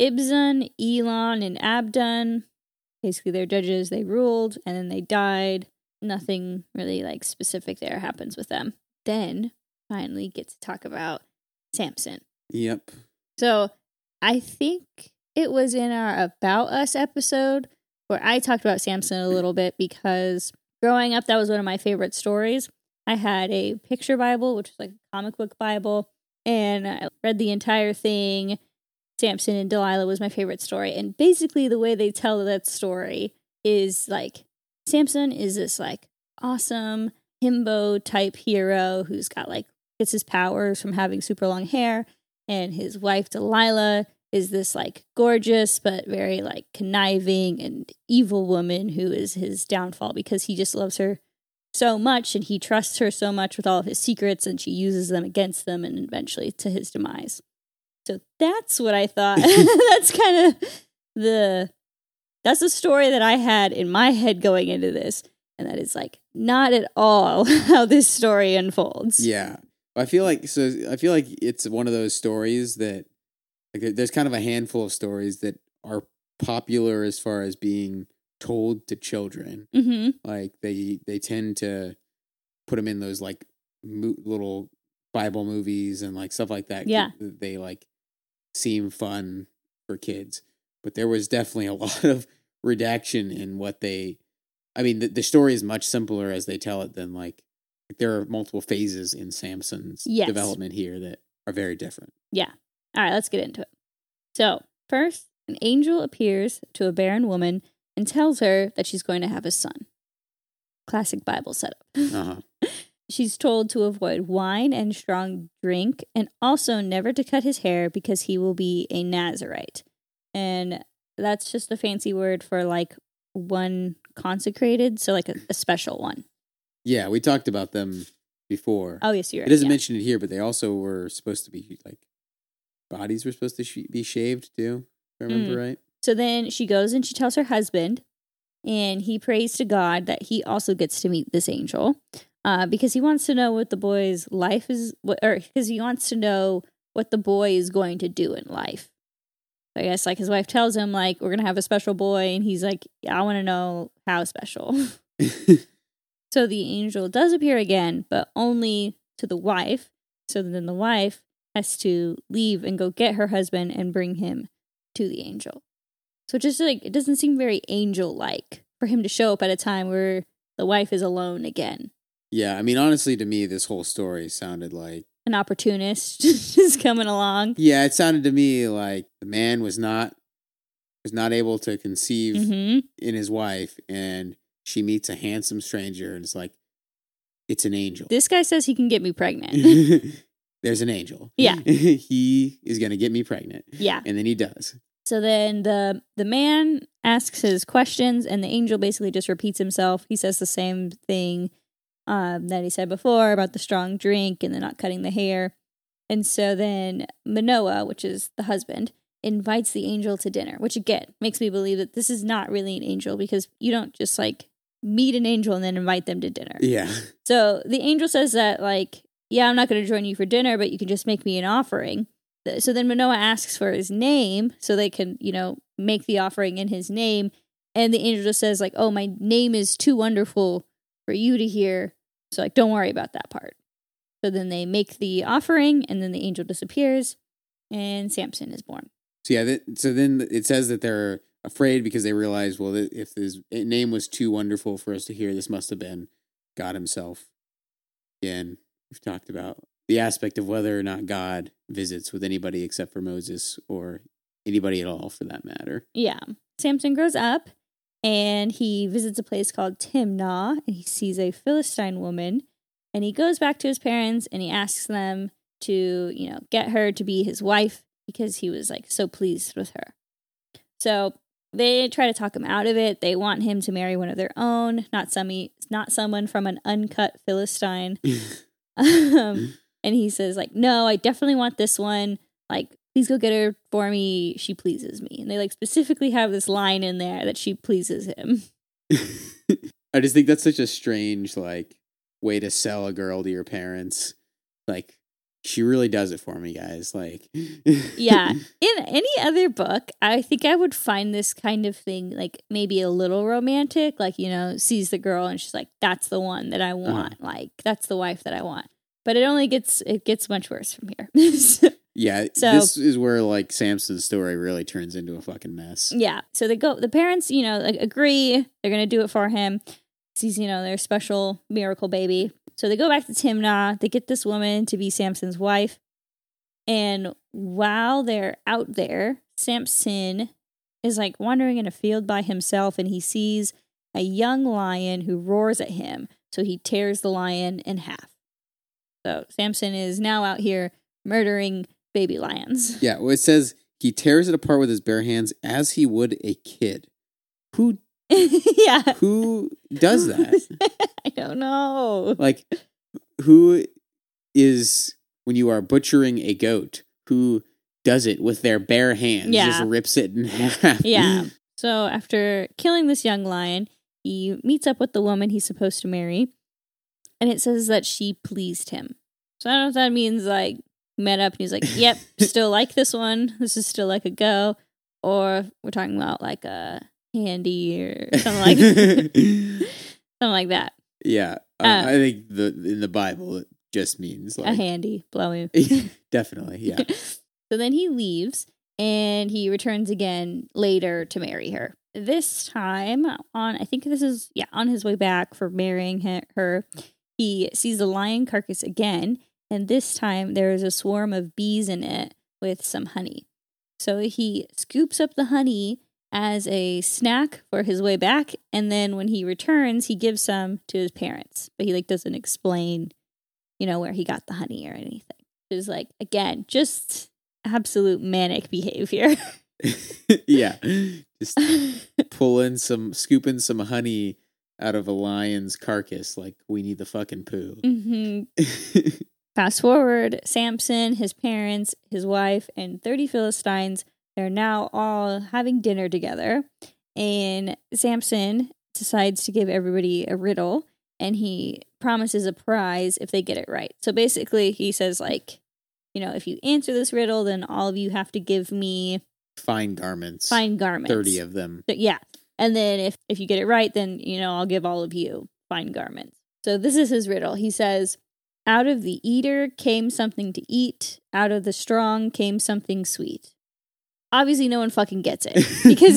Speaker 2: Ibzan, Elon, and Abdon. Basically, they're judges. They ruled, and then they died. Nothing really like specific there happens with them. Then finally get to talk about Samson.
Speaker 1: yep.
Speaker 2: So I think it was in our About Us episode where I talked about Samson a little bit because growing up, that was one of my favorite stories. I had a picture Bible, which was like a comic book Bible, and I read the entire thing. Samson and Delilah was my favorite story. And basically, the way they tell that story is like Samson is this like awesome himbo type hero who's got like gets his powers from having super long hair, and his wife Delilah is this like gorgeous but very like conniving and evil woman who is his downfall because he just loves her so much and he trusts her so much with all of his secrets and she uses them against them and eventually to his demise. So that's what I thought. that's kind of the that's the story that I had in my head going into this and that is like not at all how this story unfolds.
Speaker 1: Yeah. I feel like so I feel like it's one of those stories that like there's kind of a handful of stories that are popular as far as being told to children.
Speaker 2: Mhm.
Speaker 1: Like they they tend to put them in those like mo- little Bible movies and like stuff like that.
Speaker 2: Yeah.
Speaker 1: They like seem fun for kids, but there was definitely a lot of redaction in what they. I mean, the, the story is much simpler as they tell it than like there are multiple phases in Samson's
Speaker 2: Yes.
Speaker 1: development here that are very different.
Speaker 2: Yeah. All right, let's get into it. So, first, an angel appears to a barren woman and tells her that she's going to have a son. Classic Bible setup.
Speaker 1: Uh huh.
Speaker 2: She's told to avoid wine and strong drink and also never to cut his hair because he will be a Nazarite. And that's just a fancy word for like one consecrated, so like a, a special one.
Speaker 1: Yeah, we talked about them before.
Speaker 2: Oh, yes, you're
Speaker 1: It
Speaker 2: right.
Speaker 1: doesn't
Speaker 2: yeah.
Speaker 1: mention it here, but they also were supposed to be like bodies were supposed to sh- be shaved too. If I remember
Speaker 2: Mm.
Speaker 1: right.
Speaker 2: So then she goes and she tells her husband, and he prays to God that he also gets to meet this angel uh, because he wants to know what the boy's life is, what, or because he wants to know what the boy is going to do in life. I guess like his wife tells him like we're gonna have a special boy, and he's like, yeah, I want to know how special. so the angel does appear again, but only to the wife. So then the wife has to leave and go get her husband and bring him to the angel. So just like it doesn't seem very angel like for him to show up at a time where the wife is alone again.
Speaker 1: yeah, I mean, honestly, to me, this whole story sounded like
Speaker 2: An opportunist just coming along.
Speaker 1: yeah, it sounded to me like the man was not was not able to conceive
Speaker 2: hmm
Speaker 1: in his wife, and she meets a handsome stranger, and it's like it's an angel.
Speaker 2: This guy says he can get me pregnant.
Speaker 1: There's an angel.
Speaker 2: Yeah.
Speaker 1: he is gonna get me pregnant,
Speaker 2: yeah.
Speaker 1: and then he does.
Speaker 2: So then the the man asks his questions, and the angel basically just repeats himself. He says the same thing um, that he said before about the strong drink and the not cutting the hair. And so then Manoah, which is the husband, invites the angel to dinner, which again makes me believe that this is not really an angel because you don't just like meet an angel and then invite them to dinner.
Speaker 1: Yeah.
Speaker 2: So the angel says that, like, yeah, I'm not going to join you for dinner, but you can just make me an offering. So then Manoah asks for his name so they can, you know, make the offering in his name. And the angel just says, like, oh, my name is too wonderful for you to hear. So, like, don't worry about that part. So then they make the offering, and then the angel disappears, and Samson is born.
Speaker 1: So yeah, th- so then it says that they're afraid because they realize, well, if his name was too wonderful for us to hear, this must have been God Himself. Again, we've talked about the aspect of whether or not God visits with anybody except for Moses or anybody at all, for that matter.
Speaker 2: Yeah. Samson grows up and he visits a place called Timnah and he sees a Philistine woman and he goes back to his parents and he asks them to, you know, get her to be his wife because he was like so pleased with her. So they try to talk him out of it. They want him to marry one of their own, not some not someone from an uncut Philistine. um, and he says like, "No, I definitely want this one. Like, please go get her for me. She pleases me." And they like specifically have this line in there that she pleases him.
Speaker 1: I just think that's such a strange like way to sell a girl to your parents. Like she really does it for me, guys. Like
Speaker 2: Yeah. In any other book, I think I would find this kind of thing like maybe a little romantic, like, you know, sees the girl and she's like, that's the one that I uh-huh. want. Like, that's the wife that I want. But it only gets it gets much worse from here. So-
Speaker 1: Yeah,
Speaker 2: So-
Speaker 1: this is where like Samson's story really turns into a fucking mess.
Speaker 2: yeah. So they go the parents, you know, like, agree they're gonna do it for him. He's, you know, their special miracle baby. So they go back to Timnah. They get this woman to be Samson's wife. And while they're out there, Samson is like wandering in a field by himself and he sees a young lion who roars at him. So he tears the lion in half. So Samson is now out here murdering baby lions.
Speaker 1: Yeah, well, it says he tears it apart with his bare hands as he would a kid. Who
Speaker 2: yeah.
Speaker 1: who does that?
Speaker 2: I don't know.
Speaker 1: like who is when you are butchering a goat, who does it with their bare hands, just
Speaker 2: Yeah.
Speaker 1: rips it in half.
Speaker 2: Yeah. So after killing this young lion, he meets up with the woman he's supposed to marry, and it says that she pleased him. So I don't know if that means like met up and he's like, "Yep, still like this one. This is still like a go," or we're talking about like a handy or something like something like that.
Speaker 1: yeah. Uh,
Speaker 2: Uh,
Speaker 1: I think the in the Bible it just means
Speaker 2: a
Speaker 1: like
Speaker 2: handy blowy.
Speaker 1: definitely, yeah.
Speaker 2: so then he leaves and he returns again later to marry her. This time on, I think this is, yeah, on his way back for marrying her, he sees the lion carcass again. And this time there is a swarm of bees in it with some honey. So he scoops up the honey as a snack for his way back. And then when he returns, he gives some to his parents. But he like doesn't explain, you know, where he got the honey or anything. It was like, again, just absolute manic behavior.
Speaker 1: yeah. Just pulling some scooping some honey out of a lion's carcass like we need the fucking Pooh.
Speaker 2: hmm Fast forward, Samson, his parents, his wife, and 30 Philistines, they're now all having dinner together. And Samson decides to give everybody a riddle and he promises a prize if they get it right. So basically, he says, like, you know, if you answer this riddle, then all of you have to give me
Speaker 1: Fine garments.
Speaker 2: fine garments.
Speaker 1: 30 of them.
Speaker 2: So, yeah. And then if if you get it right, then you know I'll give all of you fine garments. So this is his riddle. He says, "Out of the eater came something to eat. Out of the strong came something sweet." Obviously, no one fucking gets it because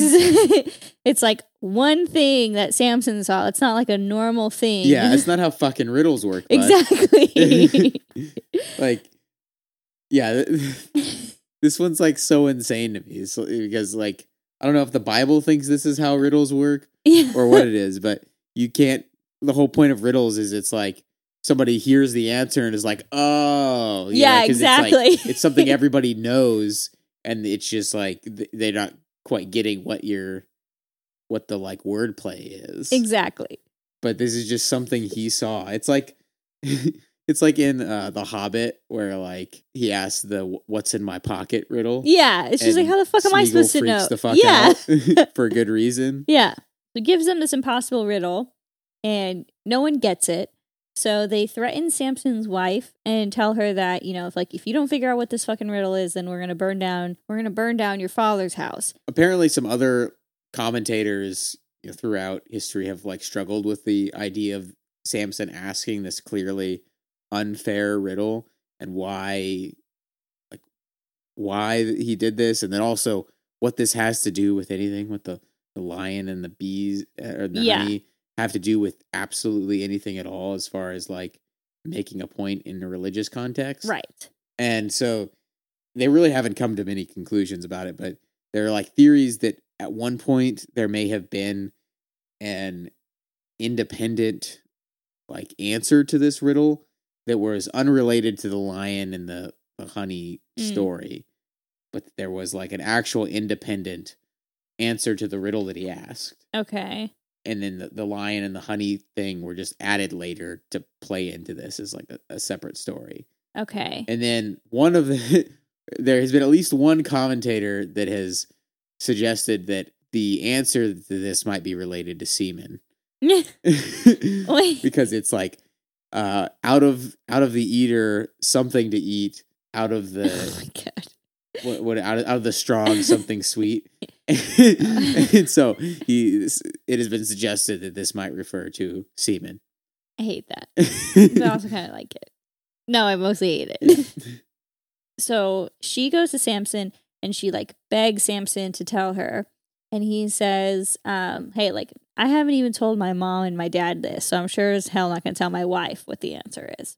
Speaker 2: it's like one thing that Samson saw. It's not like a normal thing.
Speaker 1: Yeah, it's not how fucking riddles work.
Speaker 2: exactly.
Speaker 1: like, yeah, this one's like so insane to me because, like, I don't know if the Bible thinks this is how riddles work
Speaker 2: yeah.
Speaker 1: or what it is, but you can't. The whole point of riddles is it's like somebody hears the answer and is like, "Oh,
Speaker 2: Yeah,
Speaker 1: 'cause
Speaker 2: exactly.
Speaker 1: It's, like, it's something everybody knows, and it's just like they're not quite getting what your what the like wordplay is.
Speaker 2: Exactly.
Speaker 1: but this is just something he saw. It's like it's like in uh, the Hobbit where like he asks the "What's in my pocket" riddle.
Speaker 2: Yeah. It's just like, how the fuck am I supposed to know?
Speaker 1: The fuck
Speaker 2: yeah.
Speaker 1: for good reason.
Speaker 2: Yeah. So it gives them this impossible riddle, and no one gets it. So they threaten Samson's wife and tell her that, you know, if like if you don't figure out what this fucking riddle is, then we're gonna burn down we're gonna burn down your father's house.
Speaker 1: Apparently, some other commentators you know, throughout history have like struggled with the idea of Samson asking this clearly unfair riddle and why, like, why he did this, and then also what this has to do with anything with the the lion and the bees uh, or the
Speaker 2: Yeah.
Speaker 1: honey have to do with absolutely anything at all as far as like making a point in a religious context.
Speaker 2: Right.
Speaker 1: And so they really haven't come to many conclusions about it, but there are like theories that at one point there may have been an independent like answer to this riddle that was unrelated to the lion and the, the honey
Speaker 2: Mm.
Speaker 1: story, but there was like an actual independent answer to the riddle that he asked.
Speaker 2: Okay.
Speaker 1: And then the, the lion and the honey thing were just added later to play into this as like a, a separate story.
Speaker 2: Okay.
Speaker 1: And then one of the there has been at least one commentator that has suggested that the answer to this might be related to semen. Because it's like uh out of out of the eater something to eat, out of
Speaker 2: oh
Speaker 1: the
Speaker 2: my god.
Speaker 1: What, what out of, out of the strong something sweet. and so he it has been suggested that this might refer to semen.
Speaker 2: I hate that. But I also kinda like it. No, I mostly hate it. so she goes to Samson and she like begs Samson to tell her. And he says, um, hey, like, I haven't even told my mom and my dad this, so I'm sure as hell not gonna tell my wife what the answer is.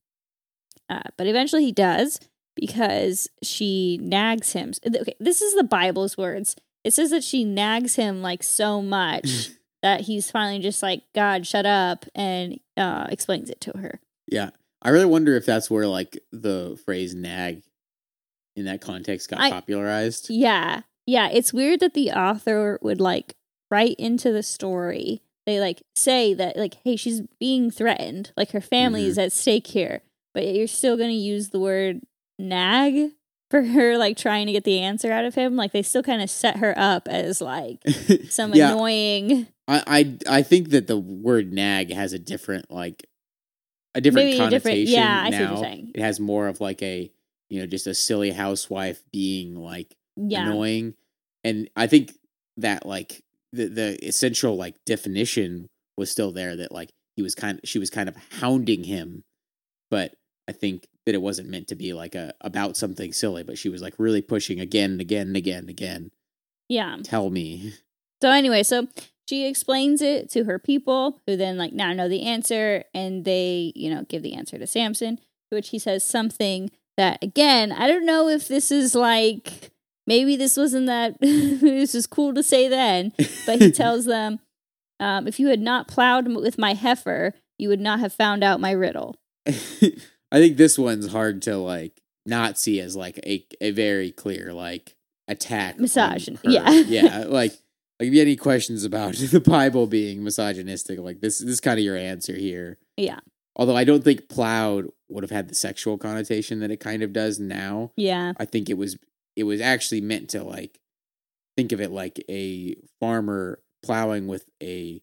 Speaker 2: Uh, but eventually he does, because she nags him. Okay, this is the Bible's words. It says that she nags him like so much that he's finally just like, God, shut up, and uh, explains it to her.
Speaker 1: Yeah. I really wonder if that's where like the phrase nag in that context got
Speaker 2: I-
Speaker 1: popularized.
Speaker 2: Yeah. Yeah. It's weird that the author would like write into the story. They like say that, like, hey, she's being threatened. Like, her family is at stake here. But you're still going to use the word nag for her, like, trying to get the answer out of him. Like, they still kind of set her up as like some
Speaker 1: yeah,
Speaker 2: annoying.
Speaker 1: I, I I think that the word nag has a different like a different
Speaker 2: Maybe a different-
Speaker 1: connotation
Speaker 2: yeah, I see what you're saying.
Speaker 1: It has more of like a you know just a silly housewife being like
Speaker 2: Yeah.
Speaker 1: annoying, and I think that like the the essential like definition was still there that like he was kind of she was kind of hounding him, but I think that it wasn't meant to be like a about something silly, but she was like really pushing again and again and again and again.
Speaker 2: Yeah.
Speaker 1: Tell me.
Speaker 2: So anyway, so she explains it to her people, who then like now know the answer, and they, you know, give the answer to Samson, to which he says something that again, I don't know if this is like maybe this wasn't that this was cool to say then, but he tells them, um, if you had not plowed with my heifer, you would not have found out my riddle.
Speaker 1: I think this one's hard to like not see as like a a very clear like attack.
Speaker 2: Misogyn- yeah.
Speaker 1: yeah. Like like if you had any questions about the Bible being misogynistic, like this, this is kind of your answer here.
Speaker 2: Yeah.
Speaker 1: Although I don't think plowed would have had the sexual connotation that it kind of does now.
Speaker 2: Yeah.
Speaker 1: I think it was it was actually meant to like think of it like a farmer plowing with a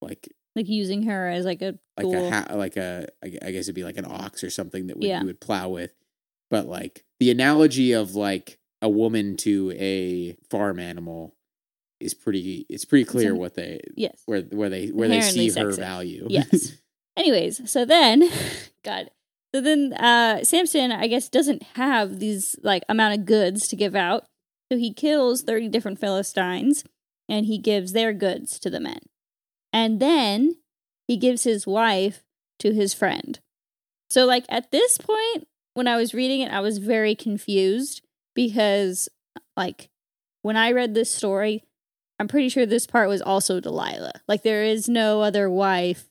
Speaker 1: like
Speaker 2: Like using her as like a
Speaker 1: like
Speaker 2: tool.
Speaker 1: a ha- like a I guess it'd be like an ox or something that would,
Speaker 2: Yeah.
Speaker 1: you would plow with. But like the analogy of like a woman to a farm animal is pretty. It's pretty clear what they
Speaker 2: yes.
Speaker 1: where where they where they see her value.
Speaker 2: Yes. Anyways, so then, God, so then uh Samson, I guess, doesn't have these like amount of goods to give out, so he kills thirty different Philistines, and he gives their goods to the men, and then he gives his wife to his friend. So, like at this point, when I was reading it, I was very confused because, like, when I read this story, I'm pretty sure this part was also Delilah. Like, there is no other wife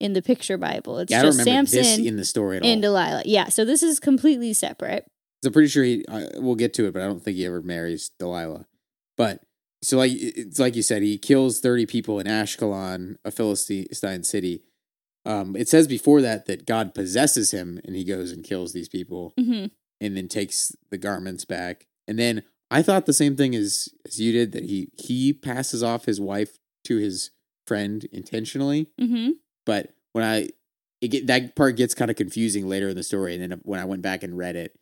Speaker 2: in the picture Bible. It's
Speaker 1: yeah, I don't
Speaker 2: just Samson
Speaker 1: this in the story at all.
Speaker 2: and Delilah. Yeah, so this is completely separate.
Speaker 1: So I'm pretty sure he. Uh, we'll get to it, but I don't think he ever marries Delilah. But so like it's like you said, he kills thirty people in Ashkelon, a Philistine city. Um, it says before that that God possesses him, and he goes and kills these people,
Speaker 2: hmm
Speaker 1: and then takes the garments back. And then I thought the same thing as as you did that he he passes off his wife to his friend intentionally.
Speaker 2: hmm
Speaker 1: But when I it get, that part gets kind of confusing later in the story, and then when I went back and read it,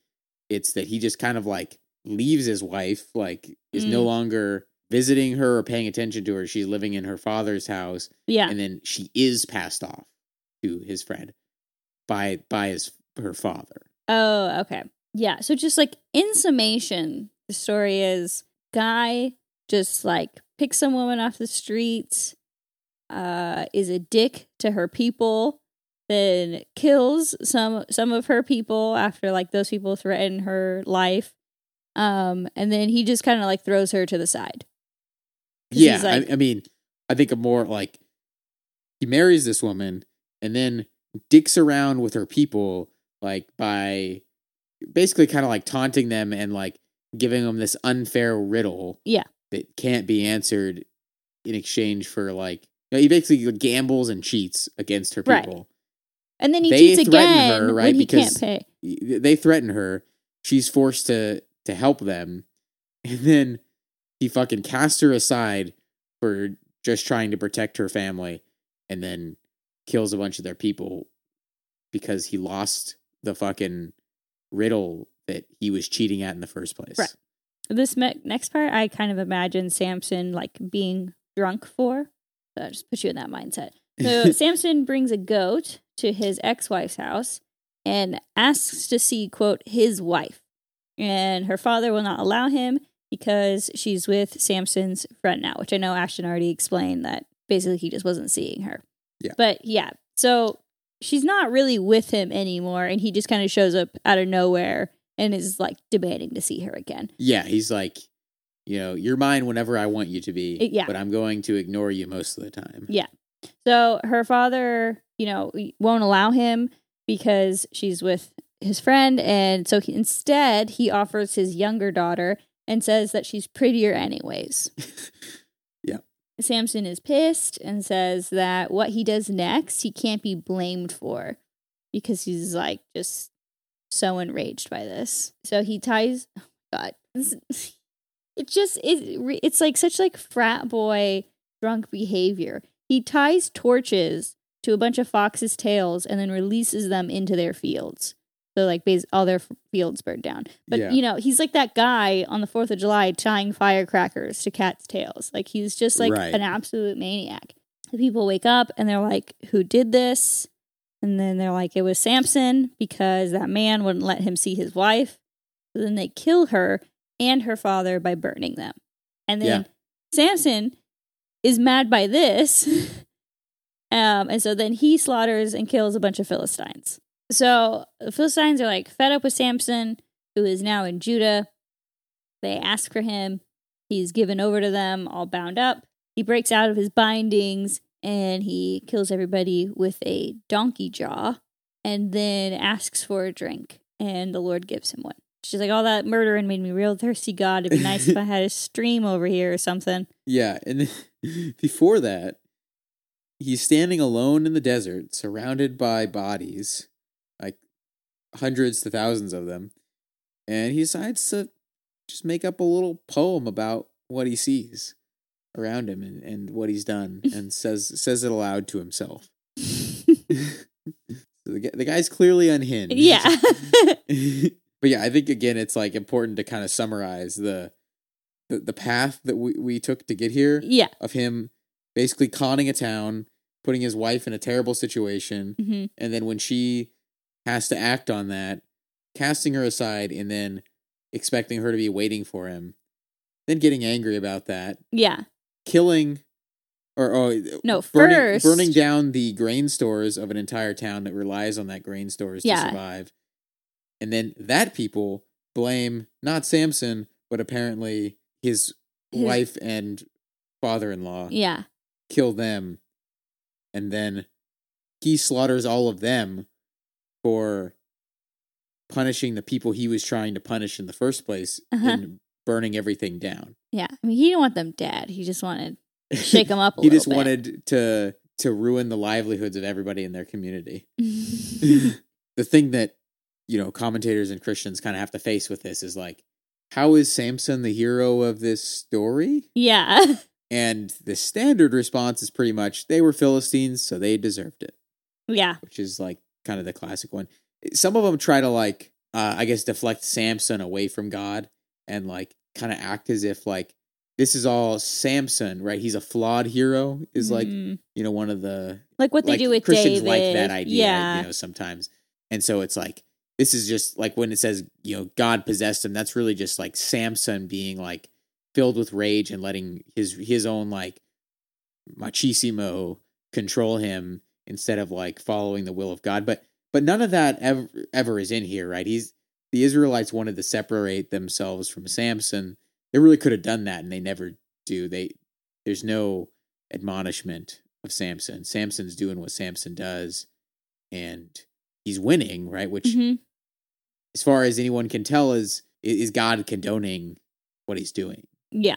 Speaker 1: it's that he just kind of like leaves his wife, like is no
Speaker 2: Mm.
Speaker 1: longer visiting her or paying attention to her. She's living in her father's house,
Speaker 2: Yeah.
Speaker 1: and then she is passed off to his friend by by his her father.
Speaker 2: Oh, okay. Yeah. So just like in summation, the story is guy just like picks some woman off the streets, uh, is a dick to her people, then kills some some of her people after like those people threaten her life. Um, and then he just kind of like throws her to the side.
Speaker 1: Yeah,
Speaker 2: like-
Speaker 1: I, I mean, I think of more like he marries this woman and then dicks around with her people, like by basically kind of like taunting them and like giving them this unfair riddle.
Speaker 2: Yeah.
Speaker 1: that can't be answered in exchange for like you know, he basically gambles and cheats against her
Speaker 2: Right.
Speaker 1: people.
Speaker 2: And then he
Speaker 1: They
Speaker 2: cheats again
Speaker 1: her, right, because-
Speaker 2: can't pay.
Speaker 1: They threaten her. She's forced to to help them, and then he fucking casts her aside for just trying to protect her family, and then kills a bunch of their people because he lost the fucking riddle that he was cheating at in the first place.
Speaker 2: Right. This me- next part, I kind of imagine Samson like being drunk for. So I just put you in that mindset. So Samson brings a goat to his ex-wife's house and asks to see quote his wife, and her father will not allow him because she's with Samson's friend now, which I know Ashton already explained that basically he just wasn't seeing her.
Speaker 1: Yeah.
Speaker 2: But yeah, so she's not really with him anymore, and he just kind of shows up out of nowhere and is like demanding to see her again.
Speaker 1: Yeah, he's like, you know, you're mine whenever I want you to be.
Speaker 2: Uh, yeah.
Speaker 1: But I'm going to ignore you most of the time.
Speaker 2: Yeah. So her father, you know, won't allow him because she's with his friend. And so he, instead, he offers his younger daughter and says that she's prettier, anyways.
Speaker 1: Yeah.
Speaker 2: Samson is pissed and says that what he does next, he can't be blamed for because he's like just so enraged by this. So he ties, oh God, it just, it, it's like such like frat boy drunk behavior. He ties torches to a bunch of foxes' tails and then releases them into their fields. So like bas- all their f- fields burned down. But
Speaker 1: Yeah.
Speaker 2: you know, he's like that guy on the 4th of July tying firecrackers to cats' tails. Like he's just like
Speaker 1: Right.
Speaker 2: an absolute maniac. The people wake up and they're like, "Who did this?" And then they're like, "It was Samson because that man wouldn't let him see his wife." So then they kill her and her father by burning them. And then Samson is mad by this. um, and so then he slaughters and kills a bunch of Philistines. So the Philistines are like fed up with Samson, who is now in Judah. They ask for him. He's given over to them, all bound up. He breaks out of his bindings and he kills everybody with a donkey jaw and then asks for a drink. And the Lord gives him one. She's like, All that murdering made me real thirsty, God. It'd be nice if I had a stream over here or something.
Speaker 1: Yeah, and before that, he's standing alone in the desert, surrounded by bodies, hundreds to thousands of them, and he decides to just make up a little poem about what he sees around him and, and what he's done, and says says it aloud to himself. So the, the guy's clearly unhinged.
Speaker 2: yeah.
Speaker 1: but yeah, I think again it's like important to kind of summarize the the, the path that we, we took to get here
Speaker 2: yeah.
Speaker 1: of him basically conning a town, putting his wife in a terrible situation,
Speaker 2: hmm
Speaker 1: and then when she has to act on that, casting her aside and then expecting her to be waiting for him, then getting angry about that,
Speaker 2: Yeah.
Speaker 1: killing or oh
Speaker 2: No,
Speaker 1: burning,
Speaker 2: first-
Speaker 1: burning down the grain stores of an entire town that relies on that grain stores
Speaker 2: Yeah.
Speaker 1: to survive. And then that people blame not Samson, but apparently his,
Speaker 2: His-
Speaker 1: wife and father in law
Speaker 2: Yeah.
Speaker 1: kill them. And then he slaughters all of them for punishing the people he was trying to punish in the first place
Speaker 2: Uh-huh.
Speaker 1: and burning everything down.
Speaker 2: Yeah. I mean, he didn't want them dead. He just wanted to shake them up a
Speaker 1: he just
Speaker 2: bit.
Speaker 1: wanted to to ruin the livelihoods of everybody in their community. the thing that you know commentators and Christians kind of have to face with this is like, how is Samson the hero of this story?
Speaker 2: yeah.
Speaker 1: And the standard response is pretty much they were Philistines, so they deserved it,
Speaker 2: yeah.
Speaker 1: which is like kind of the classic one. Some of them try to like, uh, I guess, deflect Samson away from God and like kind of act as if like this is all Samson, right? He's a flawed hero, is like
Speaker 2: Mhm.
Speaker 1: you know one of the
Speaker 2: like what they
Speaker 1: like,
Speaker 2: do with
Speaker 1: Christians
Speaker 2: David.
Speaker 1: like that idea,
Speaker 2: Yeah.
Speaker 1: you know, sometimes. And so it's like this is just like when it says, you know, God possessed him, that's really just like Samson being like filled with rage and letting his his own like machismo control him instead of like following the will of God. But but none of that ever ever is in here, right? He's the Israelites wanted to separate themselves from Samson. They really could have done that and they never do. They there's no admonishment of Samson. Samson's doing what Samson does and he's winning, right? Which
Speaker 2: Mhm.
Speaker 1: as far as anyone can tell is is God condoning what he's doing.
Speaker 2: Yeah.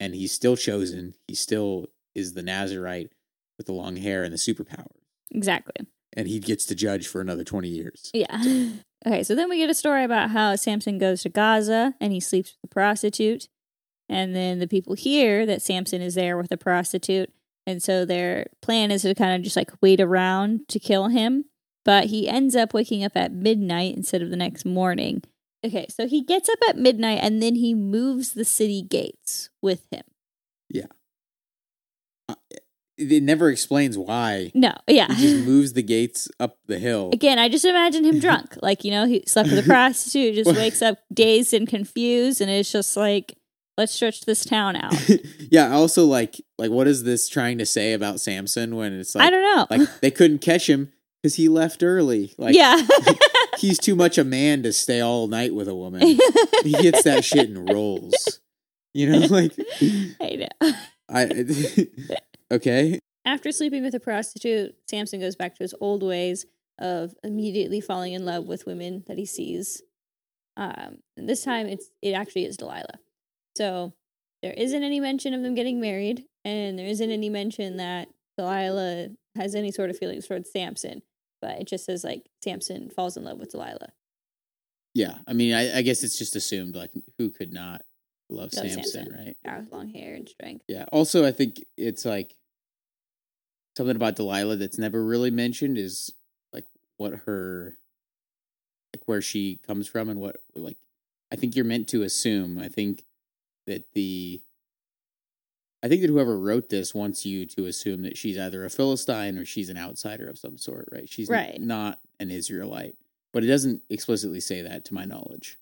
Speaker 1: And he's still chosen. He still is the Nazarite with the long hair and the superpower.
Speaker 2: Exactly.
Speaker 1: And he gets to judge for another 20 years.
Speaker 2: Yeah. Okay, so then we get a story about how Samson goes to Gaza and he sleeps with a prostitute. And then the people hear that Samson is there with a prostitute. And so their plan is to kind of just like wait around to kill him. But he ends up waking up at midnight instead of the next morning. Okay, so he gets up at midnight and then he moves the city gates with him.
Speaker 1: Uh, It never explains why.
Speaker 2: No, yeah.
Speaker 1: He just moves the gates up the hill.
Speaker 2: Again, I just imagine him drunk. Like, you know, he slept with a prostitute, just wakes up dazed and confused, and it's just like, let's stretch this town out.
Speaker 1: yeah, also like like what is this trying to say about Samson when it's like
Speaker 2: I don't know.
Speaker 1: like they couldn't catch him because he left early. Like
Speaker 2: yeah.
Speaker 1: he's too much a man to stay all night with a woman. he gets that shit and rolls. You know, like
Speaker 2: I know.
Speaker 1: I okay.
Speaker 2: After sleeping with a prostitute, Samson goes back to his old ways of immediately falling in love with women that he sees. Um, this time, it's it actually is Delilah. So there isn't any mention of them getting married, and there isn't any mention that Delilah has any sort of feelings towards Samson. But it just says like Samson falls in love with Delilah.
Speaker 1: Yeah, I mean, I, I guess it's just assumed like who could not love
Speaker 2: Love
Speaker 1: Samson,
Speaker 2: Samson.
Speaker 1: right?
Speaker 2: Yeah, long hair and strength.
Speaker 1: Yeah. Also, I think it's like something about Delilah that's never really mentioned is like what her like where she comes from and what like I think you're meant to assume. I think that the I think that whoever wrote this wants you to assume that she's either a Philistine or she's an outsider of some sort, right? She's
Speaker 2: Right.
Speaker 1: not an Israelite. But it doesn't explicitly say that to my knowledge.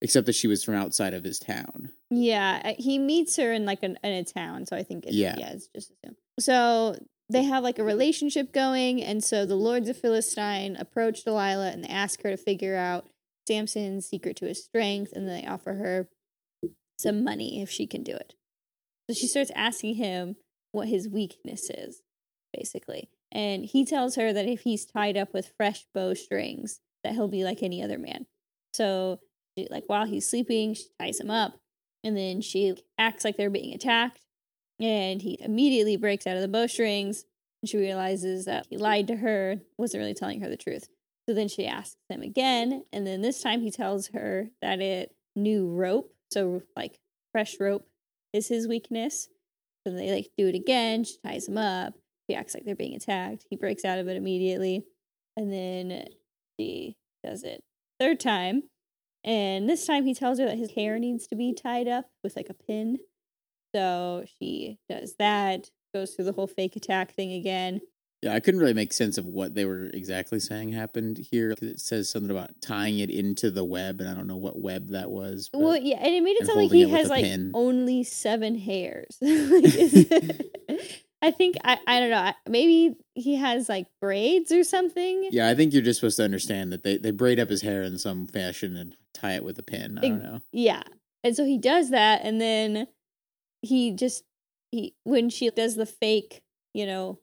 Speaker 1: Except that she was from outside of his town.
Speaker 2: Yeah, uh, he meets her in like an, in a town, so I think it's, yeah,
Speaker 1: Yeah.
Speaker 2: it's just assumed. So they have like a relationship going, and so the lords of Philistine approach Delilah and they ask her to figure out Samson's secret to his strength, and they offer her some money if she can do it. So she starts asking him what his weakness is, basically, and he tells her that if he's tied up with fresh bowstrings, that he'll be like any other man. So like while he's sleeping, she ties him up, and then she acts like they're being attacked, and he immediately breaks out of the bowstrings. And she realizes that he lied to her, wasn't really telling her the truth. So then she asks him again, and then this time he tells her that it new rope, so like fresh rope, is his weakness. So they like do it again. She ties him up. He acts like they're being attacked. He breaks out of it immediately, and then she does it third time. And this time he tells her that his hair needs to be tied up with like a pin. So she does that, goes through the whole fake attack thing again.
Speaker 1: Yeah, I couldn't really make sense of what they were exactly saying happened here. It says something about tying it into the web, and I don't know what web that was. but-
Speaker 2: Well, yeah, and it made it sound like he has like
Speaker 1: pin.
Speaker 2: only seven hairs. I think I I don't know. Maybe he has like braids or something.
Speaker 1: yeah, I think you're just supposed to understand that they, they braid up his hair in some fashion and tie it with a pin. I don't know.
Speaker 2: Yeah. And so he does that and then he just he when she does the fake, you know,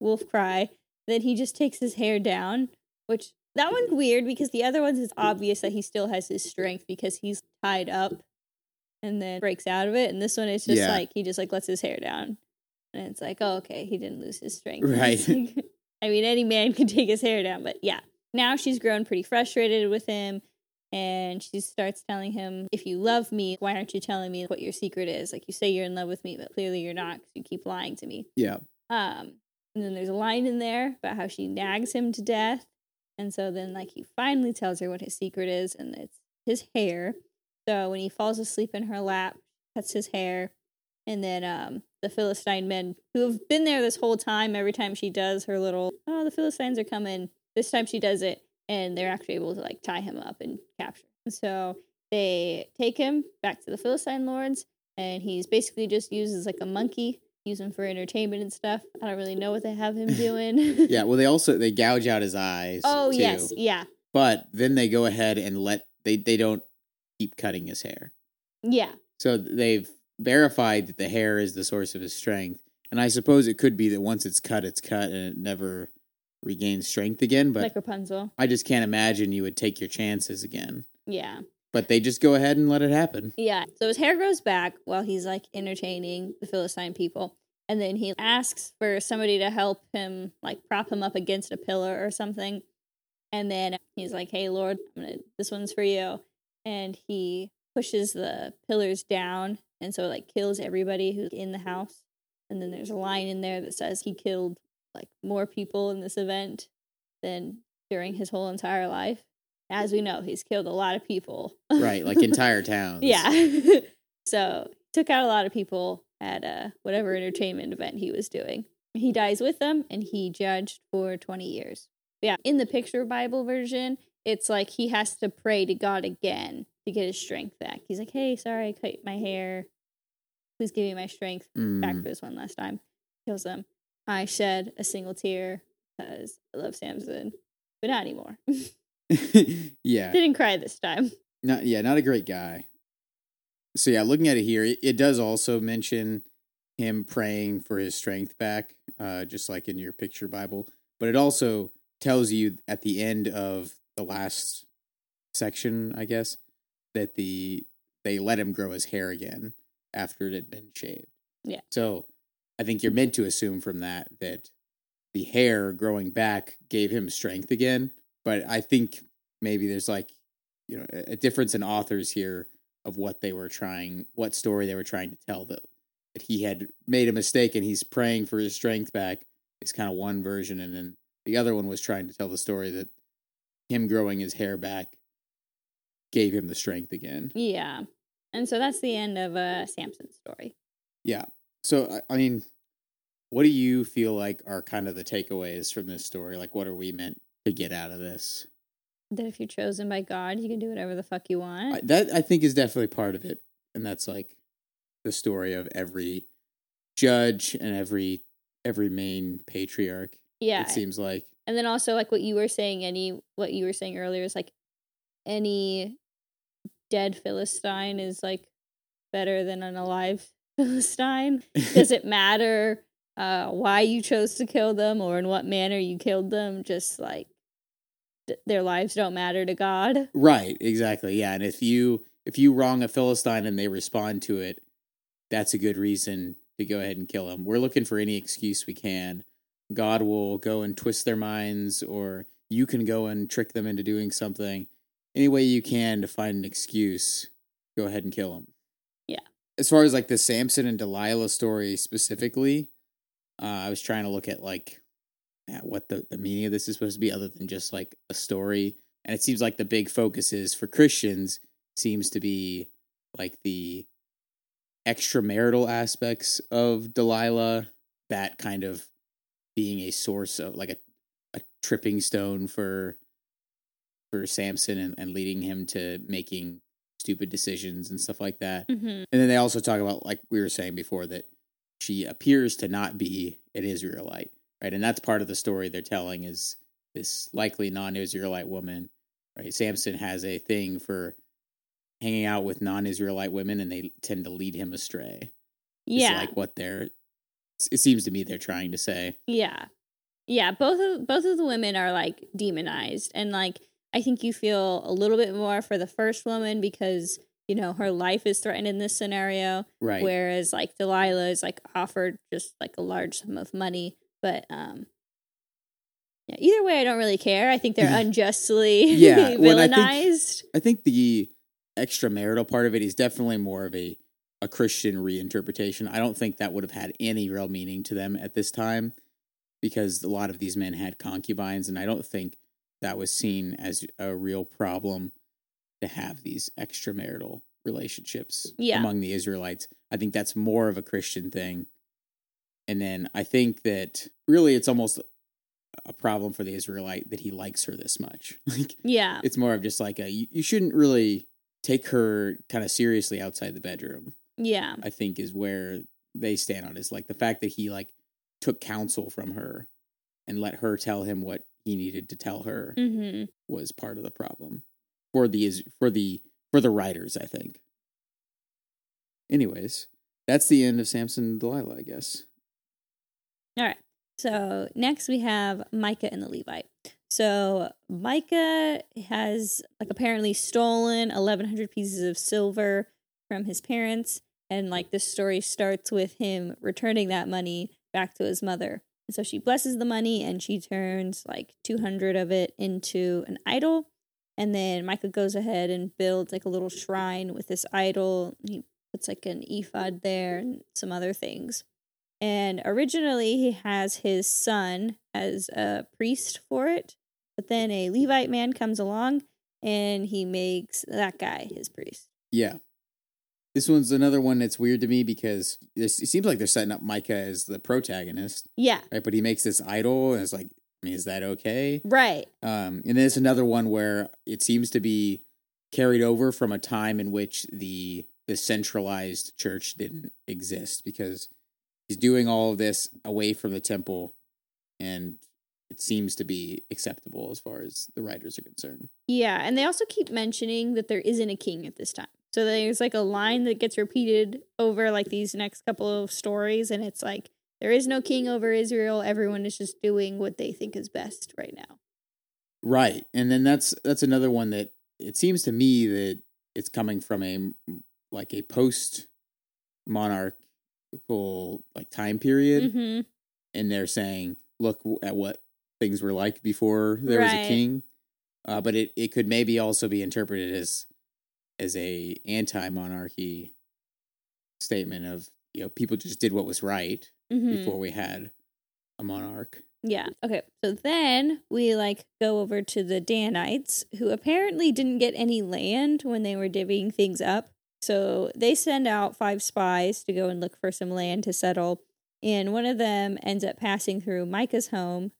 Speaker 2: wolf cry, then he just takes his hair down, which that one's weird because the other ones is obvious that he still has his strength because he's tied up and then breaks out of it. And this one is just
Speaker 1: Yeah.
Speaker 2: like he just like lets his hair down. And it's like, oh okay, he didn't lose his strength.
Speaker 1: Right.
Speaker 2: Like- I mean any man can take his hair down, but yeah. Now she's grown pretty frustrated with him and she starts telling him, If you love me, why aren't you telling me what your secret is? Like, you say you're in love with me, but clearly you're not because you keep lying to me.
Speaker 1: Yeah.
Speaker 2: Um, and then there's a line in there about how she nags him to death. And so then, like, he finally tells her what his secret is, and it's his hair. So when he falls asleep in her lap, cuts his hair. And then um, the Philistine men, who have been there this whole time, every time she does her little, oh, the Philistines are coming. This time she does it, and they're actually able to like tie him up and capture. him. So they take him back to the Philistine lords, and he's basically just used as like a monkey, use him for entertainment and stuff. I don't really know what they have him doing.
Speaker 1: Yeah. Well, they also they gouge out his eyes.
Speaker 2: oh
Speaker 1: too.
Speaker 2: yes, yeah,
Speaker 1: But then they go ahead and let they they don't keep cutting his hair.
Speaker 2: yeah,
Speaker 1: So they've verified that the hair is the source of his strength. And I suppose it could be that once it's cut, it's cut and it never regains strength again. But
Speaker 2: like Rapunzel.
Speaker 1: I just can't imagine you would take your chances again.
Speaker 2: Yeah,
Speaker 1: But they just go ahead and let it happen.
Speaker 2: yeah. So his hair grows back while he's like entertaining the Philistine people. And then he asks for somebody to help him, like prop him up against a pillar or something. And then he's like, "Hey, Lord, I'm gonna. This one's for you." And he pushes the pillars down, and so it like kills everybody who's in the house. And then there's a line in there that says he killed like more people in this event than during his whole entire life. As we know, he's killed a lot of people.
Speaker 1: Right. Like entire towns.
Speaker 2: Yeah. so took out a lot of people at uh, whatever entertainment event he was doing. He dies with them and he judged for 20 years. Yeah. In the picture Bible version, it's like he has to pray to God again to get his strength back. He's like, hey, sorry, I cut my hair. Please give me my strength back
Speaker 1: Mm.
Speaker 2: for this one last time. Kills them. I shed a single tear because I love Samson, but not anymore.
Speaker 1: yeah,
Speaker 2: Didn't cry this time.
Speaker 1: not yeah, not a great guy. So yeah, looking at it here, it, it does also mention him praying for his strength back, uh, just like in your picture Bible. But it also tells you at the end of the last section, I guess, that the they let him grow his hair again after it had been shaved.
Speaker 2: Yeah.
Speaker 1: So I think you're meant to assume from that that the hair growing back gave him strength again. But I think maybe there's like, you know, a difference in authors here of what they were trying, what story they were trying to tell that that he had made a mistake and he's praying for his strength back is kind of one version, and then the other one was trying to tell the story that him growing his hair back gave him the strength again.
Speaker 2: Yeah. And so that's the end of uh Samson's story.
Speaker 1: Yeah. So I- I mean, what do you feel like are kind of the takeaways from this story? Like, what are we meant to get out of this?
Speaker 2: That if you're chosen by God, you can do whatever the fuck you want.
Speaker 1: I, that I think is definitely part of it, and that's like the story of every judge and every every main patriarch.
Speaker 2: yeah.
Speaker 1: It seems like
Speaker 2: and then also like what you were saying any what you were saying earlier is like any dead philistine is like better than an alive philistine does it matter uh why you chose to kill them or in what manner you killed them just like th- their lives don't matter to god
Speaker 1: right, exactly, yeah. And if you if you wrong a philistine and they respond to it, that's a good reason to go ahead and kill them. We're looking for any excuse we can. God will go and twist their minds, or you can go and trick them into doing something. Any way you can to find an excuse, go ahead and kill them. As far as like the Samson and Delilah story specifically, uh, I was trying to look at like yeah, what the, the meaning of this is supposed to be, other than just like a story. And it seems like the big focus is for Christians seems to be like the extramarital aspects of Delilah, that kind of being a source of like a, a tripping stone for for Samson and, and leading him to making stupid decisions and stuff like that.
Speaker 2: mm-hmm.
Speaker 1: And then they also talk about, like we were saying before, that she appears to not be an Israelite, right? And that's part of the story they're telling is this likely non-Israelite woman, right? Samson has a thing for hanging out with non-Israelite women, and they tend to lead him astray.
Speaker 2: Yeah
Speaker 1: like what they're. It seems to me they're trying to say.
Speaker 2: Yeah. Yeah, both of both of the women are like demonized and like I think you feel a little bit more for the first woman because you know her life is threatened in this scenario
Speaker 1: Right.
Speaker 2: whereas like Delilah is like offered just like a large sum of money but um yeah, either way I don't really care. I think they're unjustly
Speaker 1: Yeah, well, I think-
Speaker 2: villainized.
Speaker 1: I think the extramarital part of it is definitely more of a a Christian reinterpretation. I don't think that would have had any real meaning to them at this time because a lot of these men had concubines, and I don't think that was seen as a real problem to have these extramarital relationships
Speaker 2: Yeah.
Speaker 1: among the Israelites. I think that's more of a Christian thing. And then I think that really it's almost a problem for the Israelite that he likes her this much. Like
Speaker 2: yeah.
Speaker 1: it's more of just like a you, you shouldn't really take her kind of seriously outside the bedroom
Speaker 2: Yeah.
Speaker 1: i think is where they stand on is like the fact that he like took counsel from her and let her tell him what he needed to tell her
Speaker 2: Mhm.
Speaker 1: was part of the problem for the is for the for the writers i think anyways that's the end of samson and delilah i guess
Speaker 2: All right. So next we have Micah and the Levite. So Micah has like apparently stolen 1100 pieces of silver from his parents and like this story starts with him returning that money back to his mother. So she blesses the money and she turns like 200 of it into an idol. And then Micah goes ahead and builds like a little shrine with this idol. He puts like an ephod there and some other things. And originally, he has his son as a priest for it. But then a Levite man comes along and he makes that guy his priest.
Speaker 1: Yeah. This one's another one that's weird to me because this, it seems like they're setting up Micah as the protagonist,
Speaker 2: Yeah,
Speaker 1: right? But he makes this idol, and it's like, I mean, is that okay?
Speaker 2: right.
Speaker 1: Um, and then it's another one where it seems to be carried over from a time in which the the centralized church didn't exist because he's doing all of this away from the temple, and it seems to be acceptable as far as the writers are concerned.
Speaker 2: Yeah, and they also keep mentioning that there isn't a king at this time. So there's like a line that gets repeated over like these next couple of stories, and it's like there is no king over Israel. Everyone is just doing what they think is best right now.
Speaker 1: Right. And then that's that's another one that it seems to me that it's coming from a like a post monarchical like time period
Speaker 2: hmm
Speaker 1: and they're saying look at what things were like before there was a king. Uh, but it, it could maybe also be interpreted as as a anti-monarchy statement of you know people just did what was right
Speaker 2: hmm
Speaker 1: before we had a monarch.
Speaker 2: Yeah. Okay. So then we like go over to the Danites, who apparently didn't get any land when they were divvying things up. So they send out five spies to go and look for some land to settle. And one of them ends up passing through Micah's home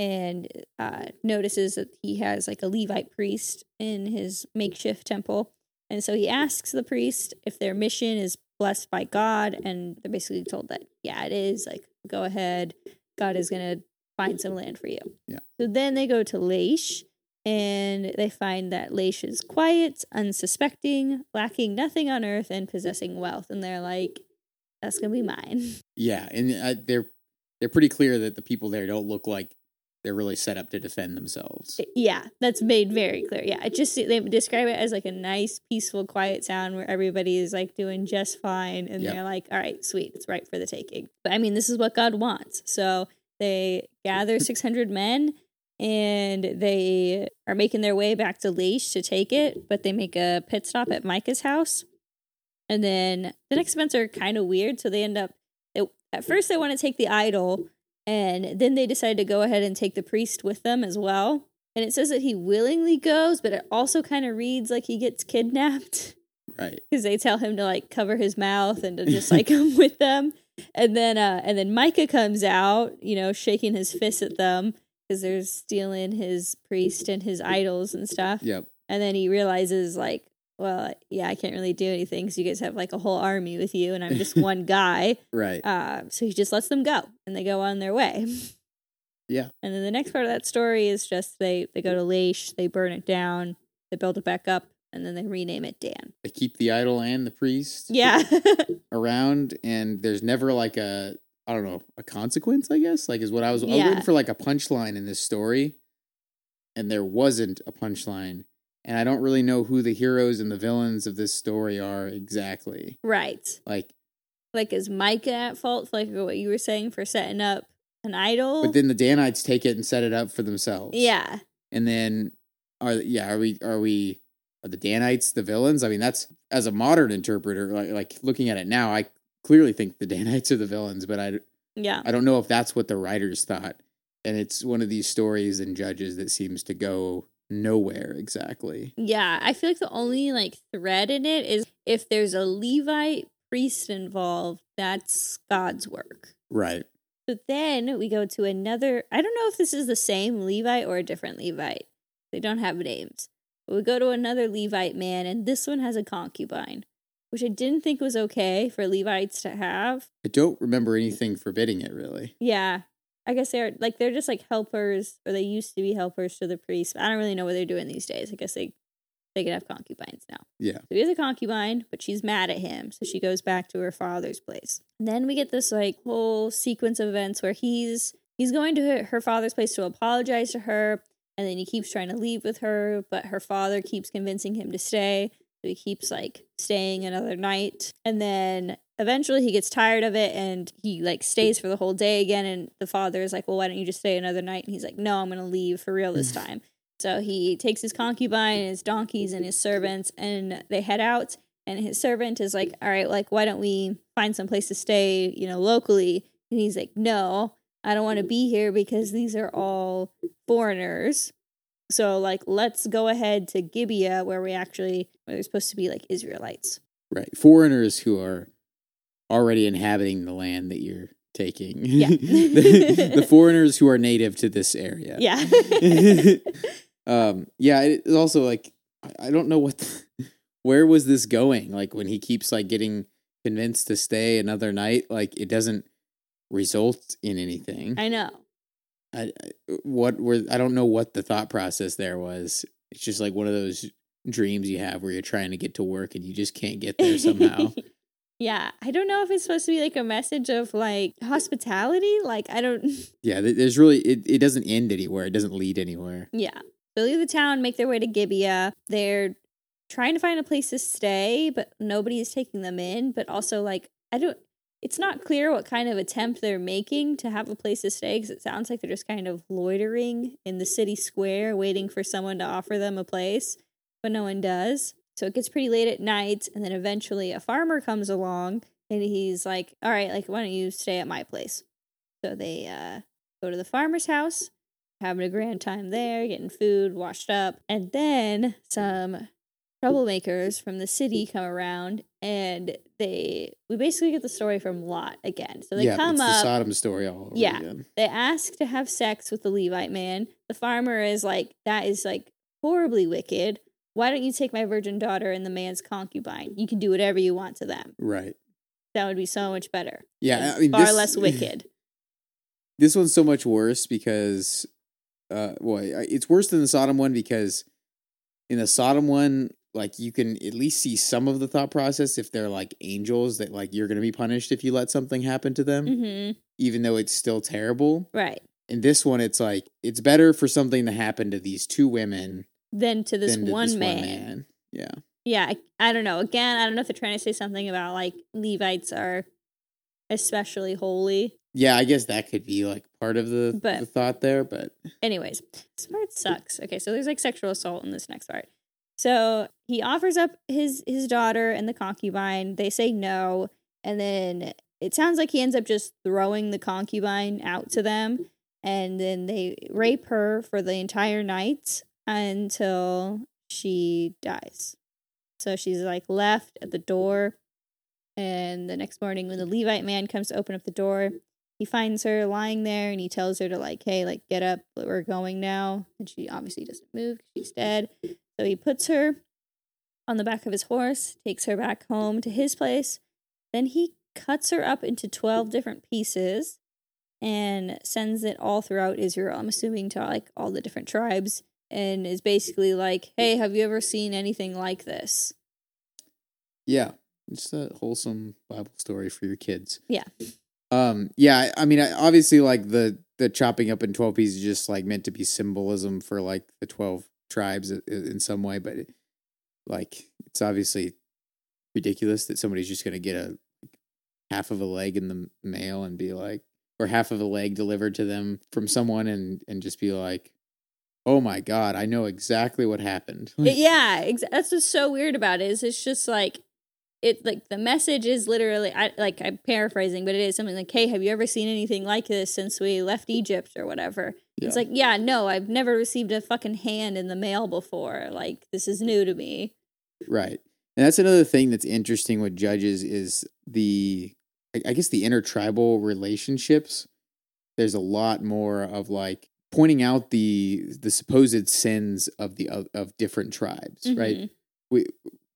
Speaker 2: and uh, notices that he has like a Levite priest in his makeshift temple. And so he asks the priest if their mission is blessed by God. And they're basically told that, yeah, it is. Like, go ahead. God is going to find some land for you.
Speaker 1: Yeah.
Speaker 2: So then they go to Laish and they find that Laish is quiet, unsuspecting, lacking nothing on earth, and possessing wealth. And they're like, that's going to be mine.
Speaker 1: Yeah, and uh, they're they're pretty clear that the people there don't look like they're really set up to defend themselves.
Speaker 2: Yeah, that's made very clear. Yeah, it just they describe it as like a nice, peaceful, quiet sound where everybody is like doing just fine, and
Speaker 1: Yep.
Speaker 2: they're like, "All right, sweet, it's right for the taking." But I mean, this is what God wants. So they gather six hundred men, and they are making their way back to Laish to take it. But they make a pit stop at Micah's house, and then the next events are kind of weird. So they end up. They, at first, they want to take the idol. And then they decide to go ahead and take the priest with them as well. And it says that he willingly goes, but it also kind of reads like he gets kidnapped
Speaker 1: Right.
Speaker 2: because they tell him to like cover his mouth and to just like come with them. And then uh and then Micah comes out, you know, shaking his fist at them because they're stealing his priest and his idols and stuff.
Speaker 1: Yep.
Speaker 2: And then he realizes like, well, yeah, I can't really do anything because you guys have like a whole army with you, and I'm just one guy.
Speaker 1: Right.
Speaker 2: Uh, so he just lets them go, and they go on their way.
Speaker 1: Yeah.
Speaker 2: And then the next part of that story is just they they go to Laish, they burn it down, they build it back up, and then they rename it Dan.
Speaker 1: They keep the idol and the priest
Speaker 2: Yeah.
Speaker 1: around, and there's never like a I don't know a consequence. I guess like is what I was. I was
Speaker 2: Yeah.
Speaker 1: waiting for like a punchline in this story, and there wasn't a punchline. And I don't really know who the heroes and the villains of this story are exactly.
Speaker 2: right.
Speaker 1: Like,
Speaker 2: Like is Micah at fault like what you were saying for setting up an idol?
Speaker 1: but then the Danites take it and set it up for themselves.
Speaker 2: yeah.
Speaker 1: and then are yeah are we are we are the Danites the villains? I mean, that's as a modern interpreter, like like looking at it now, I clearly think the Danites are the villains, but I
Speaker 2: Yeah.
Speaker 1: I don't know if that's what the writers thought. And it's one of these stories and judges that seems to go nowhere exactly.
Speaker 2: Yeah. I feel like the only like thread in it is if there's a Levite priest involved, that's God's work.
Speaker 1: Right.
Speaker 2: So then we go to another. I don't know if this is the same Levite or a different Levite. They don't have names. But we go to another Levite man, and this one has a concubine, which I didn't think was okay for Levites to have.
Speaker 1: I don't remember anything forbidding it really.
Speaker 2: Yeah. I guess they're like they're just like helpers, or they used to be helpers to the priest. I don't really know what they're doing these days. I guess they they can have concubines now.
Speaker 1: Yeah.
Speaker 2: So he has a concubine, but she's mad at him. So she goes back to her father's place. And then we get this like whole sequence of events where he's he's going to her, her father's place to apologize to her, and then he keeps trying to leave with her, but her father keeps convincing him to stay. He keeps like staying another night. And then eventually he gets tired of it and he like stays for the whole day again. And the father is like, Well, why don't you just stay another night? And he's like, No, I'm gonna leave for real this mm. time. So he takes his concubine, his donkeys, and his servants, and they head out. And his servant is like, "All right, like, why don't we find some place to stay, you know, locally?" And he's like, "No, I don't want to be here because these are all foreigners. So, like, let's go ahead to Gibeah, where we actually where they're supposed to be like Israelites."
Speaker 1: Right. Foreigners who are already inhabiting the land that you're taking.
Speaker 2: Yeah.
Speaker 1: the, the foreigners who are native to this area.
Speaker 2: Yeah.
Speaker 1: um yeah it's also like I- don't know what the- where was this going like when he keeps like getting convinced to stay another night like it doesn't result in anything
Speaker 2: I know.
Speaker 1: I, what were I don't know what the thought process there was. It's just like one of those dreams you have where you're trying to get to work and you just can't get there somehow.
Speaker 2: yeah, I don't know if it's supposed to be like a message of like hospitality. Like I don't.
Speaker 1: yeah, there's really it, it doesn't end anywhere. It doesn't lead anywhere.
Speaker 2: Yeah, they leave the town, make their way to Gibeah. They're trying to find a place to stay, but nobody is taking them in. But also, like I don't. It's not clear what kind of attempt they're making to have a place to stay because it sounds like they're just kind of loitering in the city square, waiting for someone to offer them a place, but no one does. So it gets pretty late at night, and then eventually a farmer comes along and he's like, All right, like, why don't you stay at my place? So they uh, go to the farmer's house, having a grand time there, getting food, washed up, and then some troublemakers from the city come around and they we basically get the story from Lot again. So they
Speaker 1: yeah,
Speaker 2: come
Speaker 1: it's
Speaker 2: up
Speaker 1: the Sodom story all over
Speaker 2: Yeah.
Speaker 1: again.
Speaker 2: they ask to have sex with the Levite man. The farmer is like, that is like horribly wicked. Why don't you take my virgin daughter and the man's concubine? You can do whatever you want to them.
Speaker 1: Right.
Speaker 2: That would be so much better.
Speaker 1: Yeah, I mean
Speaker 2: far
Speaker 1: this,
Speaker 2: less wicked.
Speaker 1: This one's so much worse because, uh, well, it's worse than the Sodom one because in the Sodom one, like you can at least see some of the thought process if they're like angels that like you're gonna be punished if you let something happen to them,
Speaker 2: hmm
Speaker 1: even though it's still terrible.
Speaker 2: Right.
Speaker 1: In this one, it's like it's better for something to happen to these two women
Speaker 2: Then to this
Speaker 1: than to
Speaker 2: one
Speaker 1: this
Speaker 2: man.
Speaker 1: one man. Yeah.
Speaker 2: Yeah, I, I don't know. Again, I don't know if they're trying to say something about like Levites are especially holy.
Speaker 1: Yeah, I guess that could be like part of the,
Speaker 2: But-
Speaker 1: the thought there, but
Speaker 2: Anyways, this part sucks. Okay, so there's like sexual assault in this next part. So he offers up his his daughter and the concubine. They say no, and then it sounds like he ends up just throwing the concubine out to them, and then they rape her for the entire night until she dies. So she's like left at the door, and the next morning when the Levite man comes to open up the door, he finds her lying there and he tells her to like hey like get up we're going now and she obviously doesn't move she's dead so he puts her on the back of his horse takes her back home to his place then he cuts her up into 12 different pieces and sends it all throughout israel i'm assuming to like all the different tribes and is basically like hey have you ever seen anything like this
Speaker 1: yeah, just a wholesome Bible story for your kids.
Speaker 2: Yeah.
Speaker 1: Um. Yeah. I I mean, I, obviously, like the the chopping up in twelve pieces is just like meant to be symbolism for like the twelve tribes in some way, but like it's obviously ridiculous that somebody's just gonna get a half of a leg in the mail and be like, or half of a leg delivered to them from someone and and just be like, oh my god, I know exactly what happened.
Speaker 2: Yeah, ex- that's what's so weird about it. Is it's just like it like the message is literally I like I'm paraphrasing, but it is something like, "Hey, have you ever seen anything like this since we left Egypt or whatever?" It's like, "Yeah, no, I've never received a fucking hand in the mail before. Like this is new to me."
Speaker 1: Right. And that's another thing that's interesting with judges is the I- guess the intertribal relationships. There's a lot more of like pointing out the the supposed sins of the of, of different tribes, right?
Speaker 2: Mhm.
Speaker 1: We,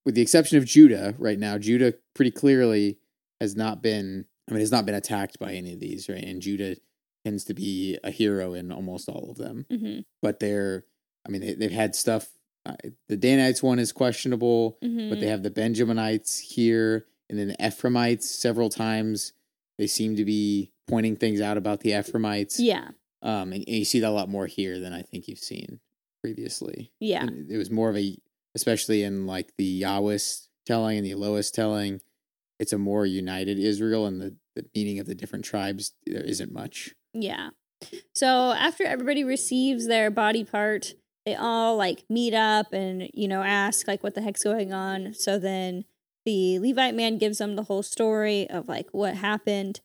Speaker 1: with the exception of Judah right now, Judah pretty clearly has not been I mean has not been attacked by any of these, right? And Judah tends to be a hero in almost all of them
Speaker 2: Mhm.
Speaker 1: but they're i mean they, they've had stuff uh, the danites one is questionable
Speaker 2: Mhm.
Speaker 1: but they have the benjaminites here and then the ephraimites several times they seem to be pointing things out about the ephraimites
Speaker 2: Yeah.
Speaker 1: um and, and you see that a lot more here than i think you've seen previously
Speaker 2: Yeah.
Speaker 1: And it was more of a especially in like the Yahwist telling and the Elohist telling it's a more united israel and the, the meaning of the different tribes there isn't much
Speaker 2: Yeah. So after everybody receives their body part, they all like meet up and, you know, ask like what the heck's going on. So then the Levite man gives them the whole story of like what happened.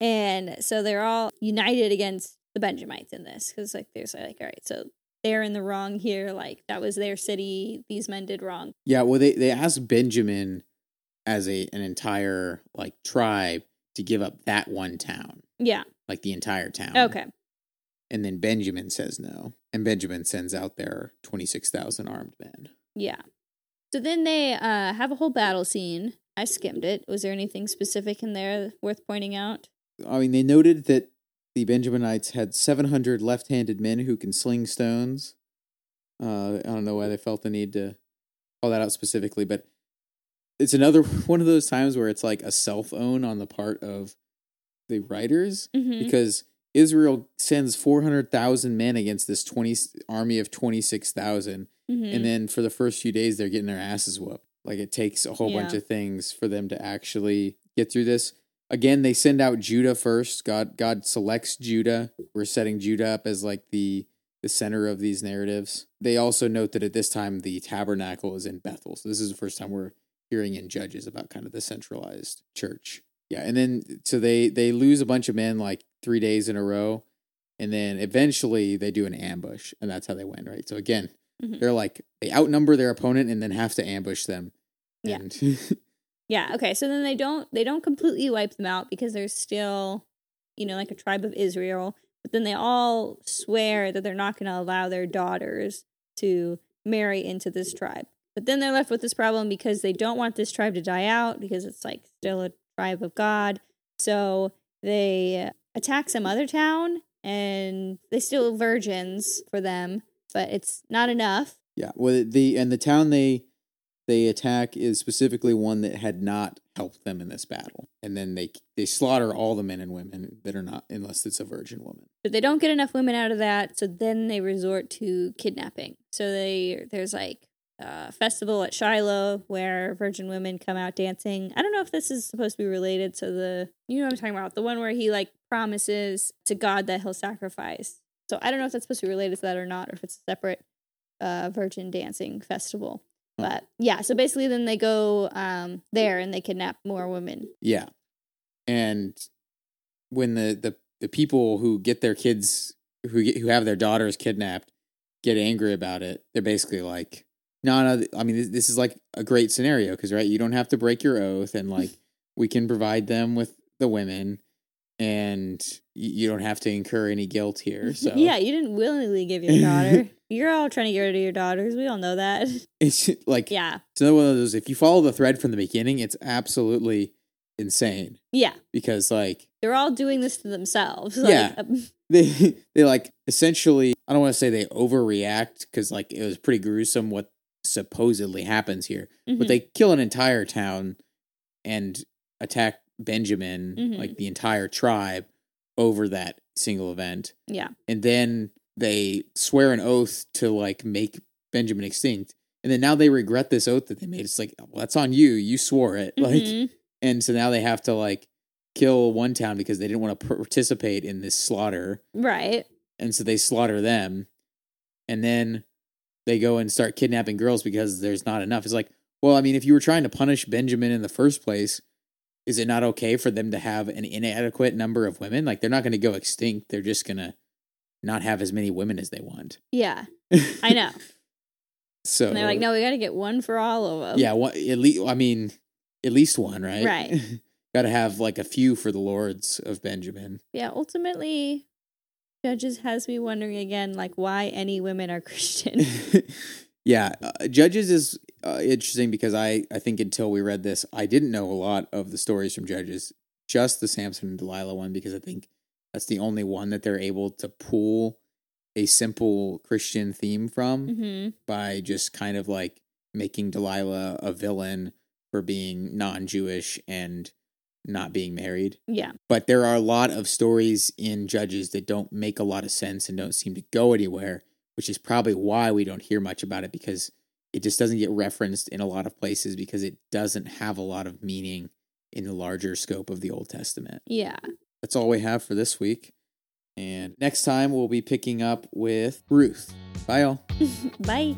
Speaker 2: And so they're all united against the Benjamites in this because like there's like, all right, so they're in the wrong here. Like that was their city. These men did wrong.
Speaker 1: Yeah, well, they they asked Benjamin as a an entire like tribe to give up that one town,
Speaker 2: Yeah.
Speaker 1: like the entire town.
Speaker 2: Okay.
Speaker 1: and then Benjamin says no, and Benjamin sends out their twenty six thousand armed men.
Speaker 2: Yeah. So then they uh, have a whole battle scene. I skimmed it. Was there anything specific in there worth pointing out?
Speaker 1: I mean, they noted that the Benjaminites had 700 left handed men who can sling stones. Uh, I don't know why they felt the need to call that out specifically, but it's another one of those times where it's like a self own on the part of the writers
Speaker 2: Mhm.
Speaker 1: because Israel sends 400,000 men against this 20 army of 26,000
Speaker 2: Mhm.
Speaker 1: and then for the first few days they're getting their asses whooped. Like it takes a whole bunch of things for them to actually get through this. Again they send out judah first. God god selects judah. We're setting judah up as like the the center of these narratives. They also note that at this time the tabernacle is in bethel. So this is the first time we're hearing in judges about kind of the centralized church yeah and then so they they lose a bunch of men like three days in a row and then eventually they do an ambush and that's how they win right so again
Speaker 2: Mhm.
Speaker 1: they're like they outnumber their opponent and then have to ambush them
Speaker 2: Yeah.
Speaker 1: and
Speaker 2: Yeah, okay. So then they don't they don't completely wipe them out because there's still, you know, like a tribe of Israel, but then they all swear that they're not going to allow their daughters to marry into this tribe. But then they're left with this problem because they don't want this tribe to die out because it's like still a tribe of God. So they attack some other town and they steal virgins for them, but it's not enough.
Speaker 1: yeah well the and the town they they attack is specifically one that had not helped them in this battle and then they they slaughter all the men and women that are not unless it's a virgin woman
Speaker 2: but they don't get enough women out of that so then they resort to kidnapping so they there's like a festival at shiloh where virgin women come out dancing. I don't know if this is supposed to be related to the you know what i'm talking about the one where he like promises to god that he'll sacrifice. So i don't know if that's supposed to be related to that or not or if it's a separate uh, virgin dancing festival. But yeah so basically then they go um there and they kidnap more women.
Speaker 1: Yeah. And when the the, the people who get their kids who get, who have their daughters kidnapped get angry about it, they're basically like, no, no. I mean, this, this is like a great scenario because right, you don't have to break your oath, and like we can provide them with the women, and y- you don't have to incur any guilt here. So
Speaker 2: yeah you didn't willingly give your daughter you're all trying to get rid of your daughters we all know that
Speaker 1: it's like
Speaker 2: yeah
Speaker 1: it's another one of those. If you follow the thread from the beginning, it's absolutely insane
Speaker 2: yeah
Speaker 1: because like
Speaker 2: they're all doing this to themselves
Speaker 1: Yeah.
Speaker 2: like, um,
Speaker 1: they they like essentially I don't want to say they overreact because like it was pretty gruesome what supposedly happens here,
Speaker 2: mhm.
Speaker 1: but they kill an entire town and attack Benjamin
Speaker 2: Mhm.
Speaker 1: like the entire tribe over that single event,
Speaker 2: yeah
Speaker 1: and then they swear an oath to like make Benjamin extinct. And then now they regret this oath that they made. It's like, well, that's on you. You swore it. Like,
Speaker 2: Mhm.
Speaker 1: and so now they have to like kill one town because they didn't want to participate in this slaughter
Speaker 2: right
Speaker 1: and so they slaughter them and then they go and start kidnapping girls because there's not enough. It's like well i mean if you were trying to punish benjamin in the first place is it not okay for them to have an inadequate number of women? Like they're not going to go extinct. They're just going to not have as many women as they want.
Speaker 2: Yeah. I know.
Speaker 1: So
Speaker 2: and they're like no we gotta get one for all of them
Speaker 1: yeah one, at least i mean at least one right?
Speaker 2: Right.
Speaker 1: got to have like a few for the lords of benjamin.
Speaker 2: Yeah ultimately judges has me wondering again like why any women are christian.
Speaker 1: Yeah, uh, Judges is uh, interesting because I I think until we read this, I didn't know a lot of the stories from Judges, just the Samson and Delilah one because I think that's the only one that they're able to pull a simple Christian theme from
Speaker 2: hmm
Speaker 1: by just kind of like making Delilah a villain for being non-Jewish and not being married.
Speaker 2: Yeah.
Speaker 1: But there are a lot of stories in judges that don't make a lot of sense and don't seem to go anywhere which is probably why we don't hear much about it because it just doesn't get referenced in a lot of places because it doesn't have a lot of meaning in the larger scope of the old testament.
Speaker 2: Yeah.
Speaker 1: That's all we have for this week. And next time we'll be picking up with ruth. Bye all
Speaker 2: bye